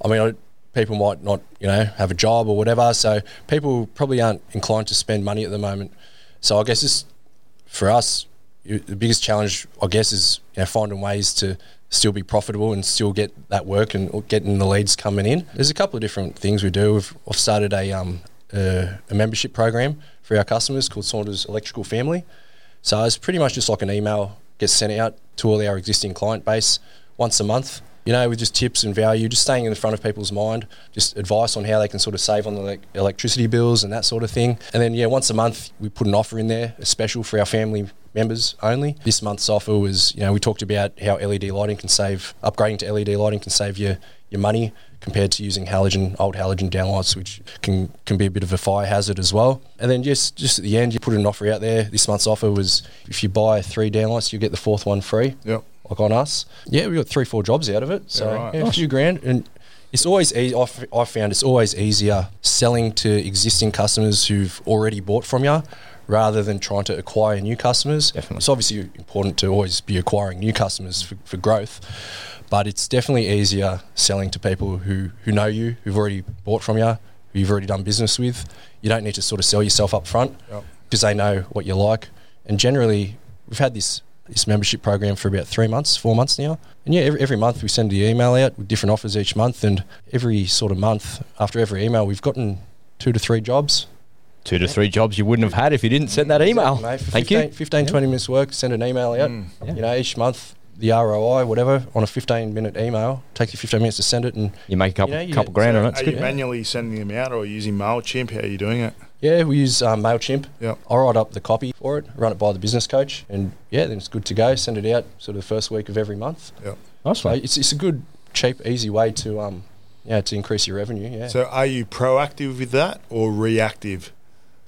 I mean, I, people might not you know have a job or whatever, so people probably aren't inclined to spend money at the moment. So I guess for us the biggest challenge, I guess, is you know finding ways to still be profitable and still get that work and getting the leads coming in. There's a couple of different things we do. We've, I've started a um a membership program for our customers called Saunders Electrical Family. So it's pretty much just like an email gets sent out to all our existing client base once a month. You know, with just tips and value, just staying in the front of people's mind, just advice on how they can sort of save on the elec- electricity bills and that sort of thing. And then, yeah, once a month we put an offer in there, a special for our family members only. This month's offer was, you know, we talked about how LED lighting can save, upgrading to LED lighting can save you your money compared to using halogen, old halogen downlights, which can can be a bit of a fire hazard as well. And then just just at the end, you put an offer out there. This month's offer was if you buy three downlights, you get the fourth one free. Yep. Like on us, yeah, we got three, four jobs out of it. So Yeah, right. yeah, a few grand, and it's always easy. I've, I've found it's always easier selling to existing customers who've already bought from you. Rather than trying to acquire new customers, Definitely. it's obviously important to always be acquiring new customers for, for growth, but it's definitely easier selling to people who, who know you, who've already bought from you, who you've already done business with. You don't need to sort of sell yourself up front Yep. because they know what you like. And generally, we've had this this membership program for about three months, four months now. And yeah, every, every month we send the email out with different offers each month. And every sort of month after every email, we've gotten two to three jobs. Two to three jobs you wouldn't have had if you didn't send that email. Mate, for Thank 15, you. 15 20 minutes work, send an email out. Yeah. You know, each month, the ROI, whatever, on a 15 minute email. Takes you 15 minutes to send it. And You make a couple, You know, you couple get- grand on it. Are It's you good. yeah. manually sending them out or using MailChimp? How are you doing it? yeah, we use um, MailChimp. Yep. I write up the copy for it, run it by the business coach. And yeah, then it's good to go. Send it out sort of the first week of every month. Yep. Nice So it's, it's a good, cheap, easy way to um, yeah, to increase your revenue. Yeah. So are you proactive with that or reactive?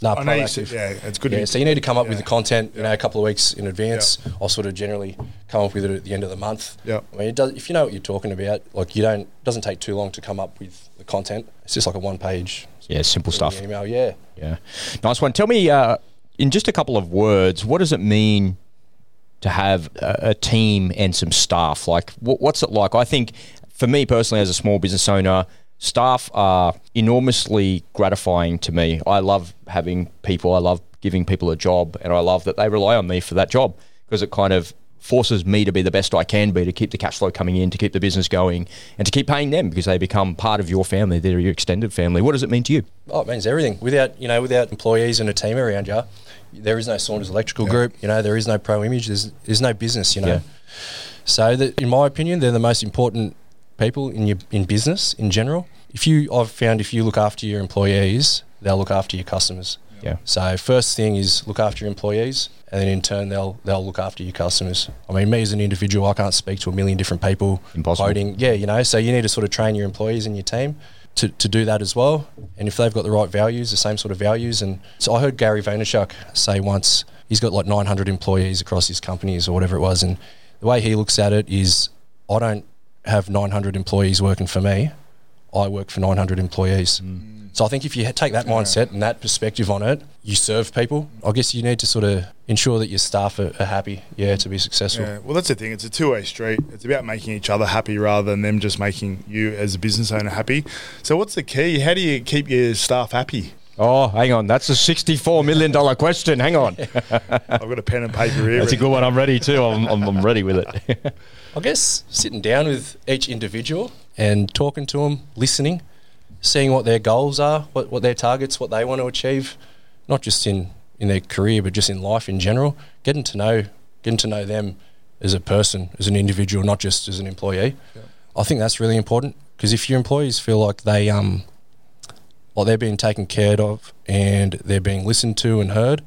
No, I know you said, yeah, it's good. Yeah, so you need to come up with the content, you know, a couple of weeks in advance. I'll sort of generally come up with it at the end of the month. Yeah, I mean, it does, if you know what you're talking about, like you don't, it doesn't take too long to come up with the content. It's just like a one page Yeah, simple stuff. email. Yeah. Yeah. Nice one. Tell me, uh, in just a couple of words, what does it mean to have a, a team and some staff? Like, what, what's it like? I think for me personally, as a small business owner, staff are enormously gratifying to me. I love having people, I love giving people a job, and I love that they rely on me for that job because it kind of forces me to be the best I can be to keep the cash flow coming in, to keep the business going, and to keep paying them because they become part of your family. They're your extended family. What does it mean to you? Oh, it means everything. Without you know, without employees and a team around you, there is no Saunders Electrical Group. You know, there is no Pro Image. There's there's no business. You know, Yeah. so that, in my opinion, they're the most important people in your in business in general. If you, I've found, if you look after your employees, they'll look after your customers. Yeah. So first thing is look after your employees, and then in turn they'll they'll look after your customers. I mean, me as an individual, I can't speak to a million different people. Impossible. Quoting, yeah, you know. So you need to sort of train your employees and your team to, to do that as well. And if they've got the right values, the same sort of values, and so I heard Gary Vaynerchuk say once he's got like 900 employees across his companies or whatever it was, and the way he looks at it is, I don't have 900 employees working for me. I work for 900 employees. Mm. So I think if you take that mindset and that perspective on it, you serve people. I guess you need to sort of ensure that your staff are, are happy, yeah, to be successful. Yeah, well, that's the thing. It's a two-way street. It's about making each other happy rather than them just making you as a business owner happy. So, what's the key? How do you keep your staff happy? Oh, hang on. That's a $64 million question. Hang on. I've got a pen and paper here. That's a good one. I'm ready too. I'm, I'm, I'm ready with it. I guess sitting down with each individual and talking to them, listening, seeing what their goals are, what, what their targets, what they want to achieve, not just in, in their career, but just in life in general. Getting to know, getting to know them as a person, as an individual, not just as an employee. I think that's really important because if your employees feel like they um, like they're being taken care of and they're being listened to and heard,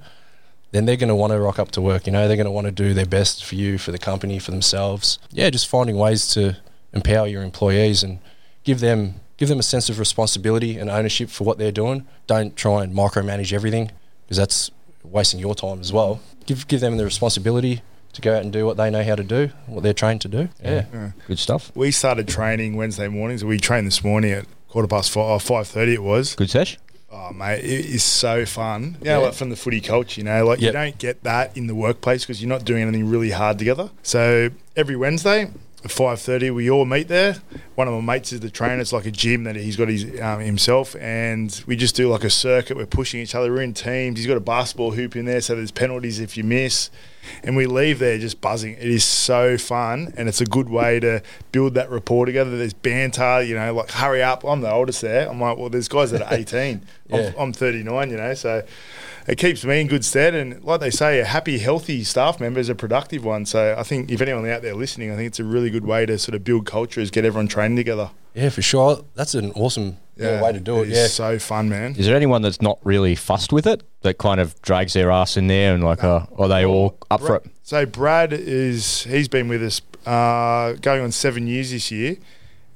then they're going to want to rock up to work. You know, they're going to want to do their best for you, for the company, for themselves. Yeah, just finding ways to empower your employees and give them give them a sense of responsibility and ownership for what they're doing. Don't try and micromanage everything because that's wasting your time as well. Give give them the responsibility to go out and do what they know how to do, what they're trained to do. Yeah. Good stuff. We started training Wednesday mornings. We trained this morning at quarter past five, oh, five thirty. It was. Good sesh. Oh mate, it is so fun. You know, Yeah. like from the footy culture, you know, like you don't get that in the workplace because you're not doing anything really hard together. So every Wednesday at five thirty, we all meet there. One of my mates is the trainer. It's like a gym that he's got his um, himself, and we just do like a circuit. We're pushing each other. We're in teams. He's got a basketball hoop in there, so there's penalties if you miss. And we leave there just buzzing. It is so fun, and it's a good way to build that rapport together. There's banter, you know, like hurry up. I'm the oldest there. I'm like, well, there's guys that are 18. Yeah. I'm, I'm 39, you know, so it keeps me in good stead. And like they say, a happy, healthy staff member is a productive one. So I think if anyone out there listening, I think it's a really good way to sort of build culture is get everyone training together. Yeah, for sure. That's an awesome yeah, way to do it. is Yeah. so fun, man. Is there anyone that's not really fussed with it that kind of drags their ass in there and like, uh, are they all up for it? So Brad is he's been with us uh, going on seven years this year,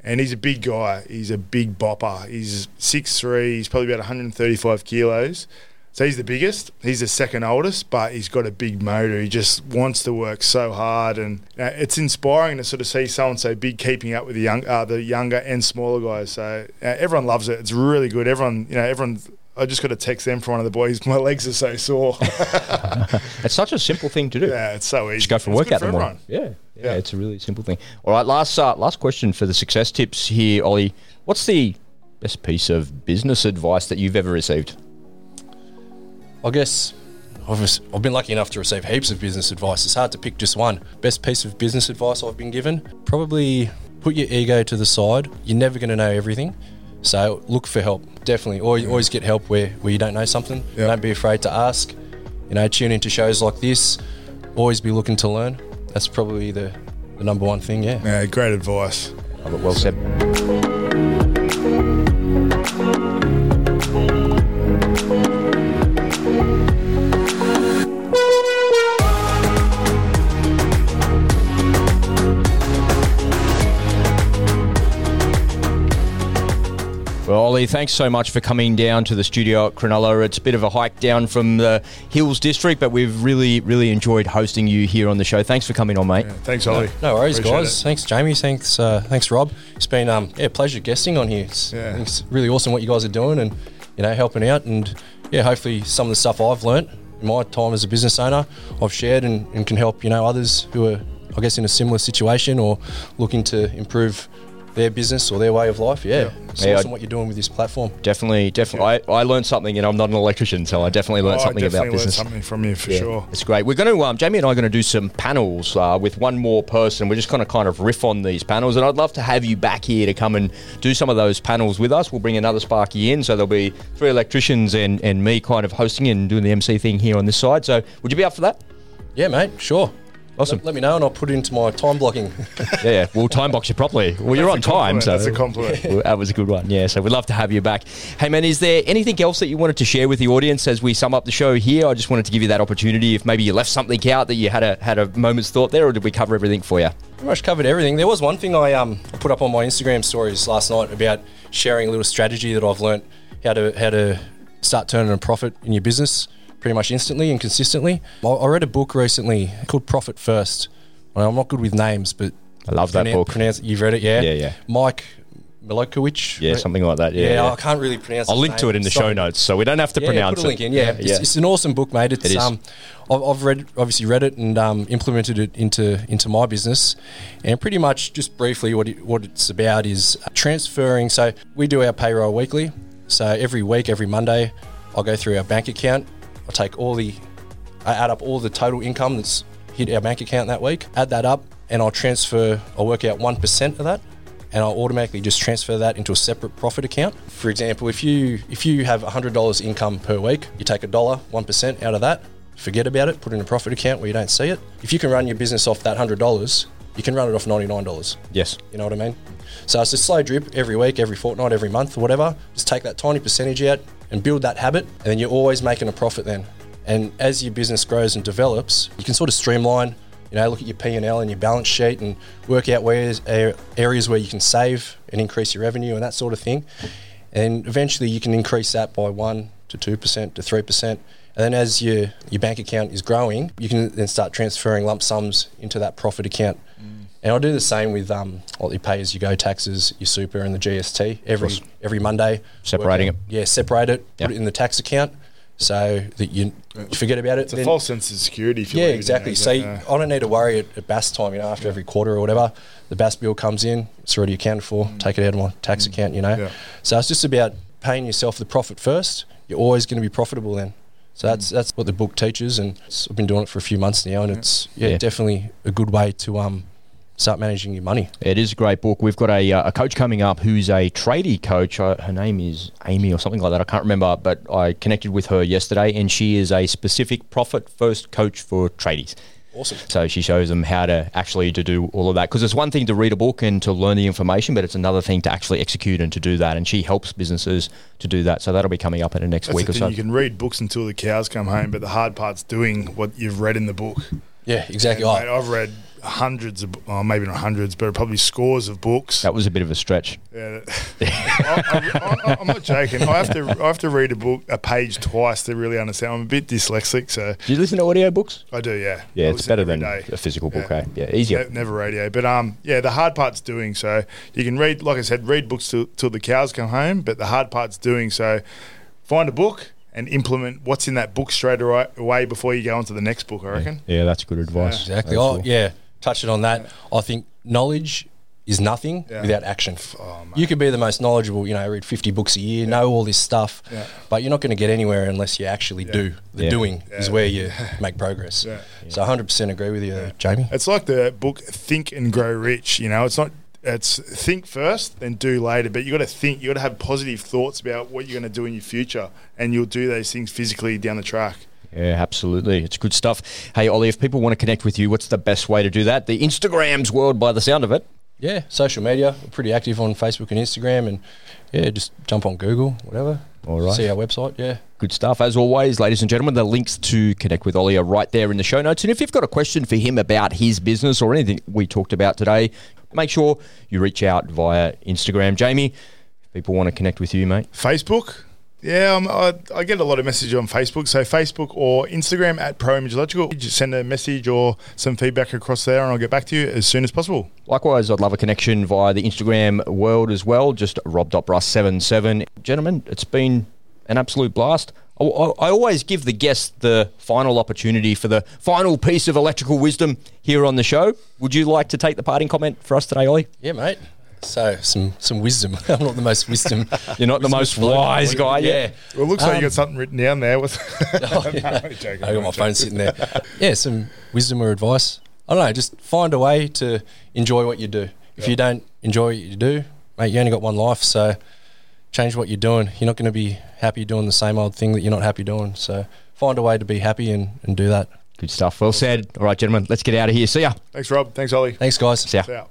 and he's a big guy. He's a big bopper. He's 6'3", He's probably about 135 kilos. So he's the biggest. He's the second oldest, but he's got a big motor. He just wants to work so hard, and uh, it's inspiring to sort of see someone so big keeping up with the young, uh, the younger and smaller guys. So uh, everyone loves it. It's really good. Everyone, you know, everyone. I just got a text them from one of the boys. My legs are so sore. It's such a simple thing to do. yeah, it's so easy. Just go for a workout in the morning. Yeah, yeah, it's a really simple thing. All right, last uh, last question for the success tips here, Ollie. What's the best piece of business advice that you've ever received? I guess I've, I've been lucky enough to receive heaps of business advice. It's hard to pick just one. Best piece of business advice I've been given probably put your ego to the side. You're never going to know everything. So look for help. Definitely. Always, always get help where, where you don't know something. Don't be afraid to ask. You know, tune into shows like this. Always be looking to learn. That's probably the, the number one thing, yeah. Yeah, great advice. Love well said. Well, Ollie, thanks so much for coming down to the studio at Cronulla. It's a bit of a hike down from the Hills District, but we've really, really enjoyed hosting you here on the show. Thanks for coming on, mate. Yeah, thanks, Ollie. No worries, Appreciate guys. it. Thanks, Jamie. Thanks, uh, thanks, Rob. It's been um, yeah, a pleasure guesting on here. It's, Yeah. It's really awesome what you guys are doing, and you know, helping out, and yeah, hopefully some of the stuff I've learnt in my time as a business owner, I've shared and, and can help you know others who are, I guess, in a similar situation or looking to improve their business or their way of life. Yeah, it's Yeah, awesome I- what you're doing with this platform. Definitely, definitely. I, I learned something, and I'm not an electrician, so I definitely learned Oh, something I definitely about learned business. something from you for Yeah, sure. It's great. We're going to, um, Jamie and I are going to do some panels uh, with one more person. We're just going to kind of riff on these panels, and I'd love to have you back here to come and do some of those panels with us. We'll bring another Sparky in, so there'll be three electricians and, and me kind of hosting and doing the MC thing here on this side. So, would you be up for that? Yeah, mate. Sure. Awesome. Let, let me know, and I'll put it into my time blocking. Yeah, yeah. We'll time box you properly. Well, you're on time, so That's a compliment. Well, that was a good one. Yeah, so we'd love to have you back. Hey, man, is there anything else that you wanted to share with the audience as we sum up the show here? I just wanted to give you that opportunity. If maybe you left something out that you had a had a moment's thought there, or did we cover everything for you? Pretty much covered everything. There was one thing I um I put up on my Instagram stories last night about sharing a little strategy that I've learnt how to how to start turning a profit in your business pretty much instantly and consistently. I, I read a book recently called Profit First. Well, I'm not good with names, but I love that pronoun- book. Pronounce, you've read it, yeah? Yeah, yeah. Mike Milokowicz. Yeah, something like that. Yeah, Yeah, yeah. I can't really pronounce. I'll link to it in the Sorry. show notes, so we don't have to Yeah, pronounce put a link it. in. Yeah, It's, it's an awesome book, mate. It's It is. um, I've, I've read, obviously read it and um, implemented it into into my business, and pretty much just briefly what it, what it's about is transferring. So we do our payroll weekly. So every week, every Monday, I'll go through our bank account. I'll take all the, I add up all the total income that's hit our bank account that week. Add that up, and I'll transfer. I'll work out one percent of that and I'll automatically just transfer that into a separate profit account. For example, if you if you have $100 income per week, you take a dollar, 1% out of that, forget about it, put it in a profit account where you don't see it. If you can run your business off that $100, you can run it off $99. Yes. You know what I mean? So it's a slow drip every week, every fortnight, every month, whatever. Just take that tiny percentage out and build that habit, and then you're always making a profit then. And as your business grows and develops, you can sort of streamline. You know, look at your P and your balance sheet, and work out where's areas where you can save and increase your revenue and that sort of thing. And eventually, you can increase that by one to two percent to three percent, And then as your your bank account is growing, you can then start transferring lump sums into that profit account. And I'll do the same with um, what you pay as you go taxes, your super, and the GST every every Monday. Separating Work out- Yeah, separate it, Yep. put it in the tax account, so that you forget about it. It's a false sense of security. If you yeah, leave it in exactly. there, So you- I don't need to worry at, at BAS time, you know, after every quarter or whatever. The BAS bill comes in, it's already accounted for, take it out of my tax account, you know. Yeah. So it's just about paying yourself the profit first. You're always going to be profitable then. So that's that's what the book teaches, and I've been doing it for a few months now, and it's yeah, Yeah. definitely a good way to um start managing your money. It is a great book. We've got a, uh, a coach coming up who's a tradie coach. Uh, her name is Amy or something like that. I can't remember, but I connected with her yesterday, and she is a specific profit first coach for tradies. Awesome. So she shows them how to actually to do all of that because it's one thing to read a book and to learn the information, but it's another thing to actually execute and to do that. And she helps businesses to do that. So that'll be coming up in the next That's week the or so. You can read books until the cows come home, but the hard part's doing what you've read in the book. Yeah, exactly. And, mate, I've read hundreds of, well, maybe not hundreds, but probably scores of books. That was a bit of a stretch. Yeah. I, am not joking. I have to I have to read a book a page twice to really understand. I'm a bit dyslexic, so Do you listen to audiobooks? I do. Yeah, Yeah, I it's better than day. a physical book. Yeah. eh? Yeah, easier. Ne- never radio, but um, yeah, the hard part's doing. So you can read, like I said, read books till, till the cows come home. But the hard part's doing. So find a book and implement what's in that book straight away away before you go on to the next book. I reckon. Yeah, that's good advice. exactly. That's Oh, cool. yeah. Touching on that, I think knowledge is nothing Yeah. without action. Oh. You could be the most knowledgeable, you know, read 50 books a year, know all this stuff, Yeah. but you're not going to get anywhere unless you actually do. The Yeah. doing is where you make progress. Yeah. So 100% agree with you, Jamie. It's like the book Think and Grow Rich. You know, it's not. It's think first, then do later. But you got to think. You got to have positive thoughts about what you're going to do in your future, and you'll do those things physically down the track. Yeah, absolutely. It's good stuff. Hey, Ollie, if people want to connect with you, what's the best way to do that? The Instagram's world by the sound of it. Yeah, social media, we're pretty active on Facebook and Instagram, and yeah, just jump on Google, whatever. All right. See our website, yeah. Good stuff. As always, ladies and gentlemen, the links to connect with Ollie are right there in the show notes. And if you've got a question for him about his business or anything we talked about today, make sure you reach out via Instagram. Jamie, if people want to connect with you, mate. Facebook. Yeah, um, I, I get a lot of messages on Facebook. So Facebook or Instagram at Pro Image Electrical. Just send a message or some feedback across there, and I'll get back to you as soon as possible. Likewise, I'd love a connection via the Instagram world as well. Just rob.brus77. Gentlemen, it's been an absolute blast. I, I- I always give the guest the final opportunity for the final piece of electrical wisdom here on the show. Would you like to take the parting comment for us today, Ollie? Yeah, mate. So some some wisdom. I'm not the most wisdom. You're not the most wise guy, yeah. Well, it looks like Um, you got something written down there. With Oh, yeah. I'm joking, I got my phone sitting there. Yeah, some wisdom or advice. I don't know. Just find a way to enjoy what you do. If you don't enjoy what you do, mate, you only got one life. So change what you're doing. You're not going to be happy doing the same old thing that you're not happy doing. So find a way to be happy and, and do that. Good stuff. Well said. All right, gentlemen, let's get out of here. See ya. Thanks, Rob. Thanks, Ollie. Thanks, guys. See ya. See ya.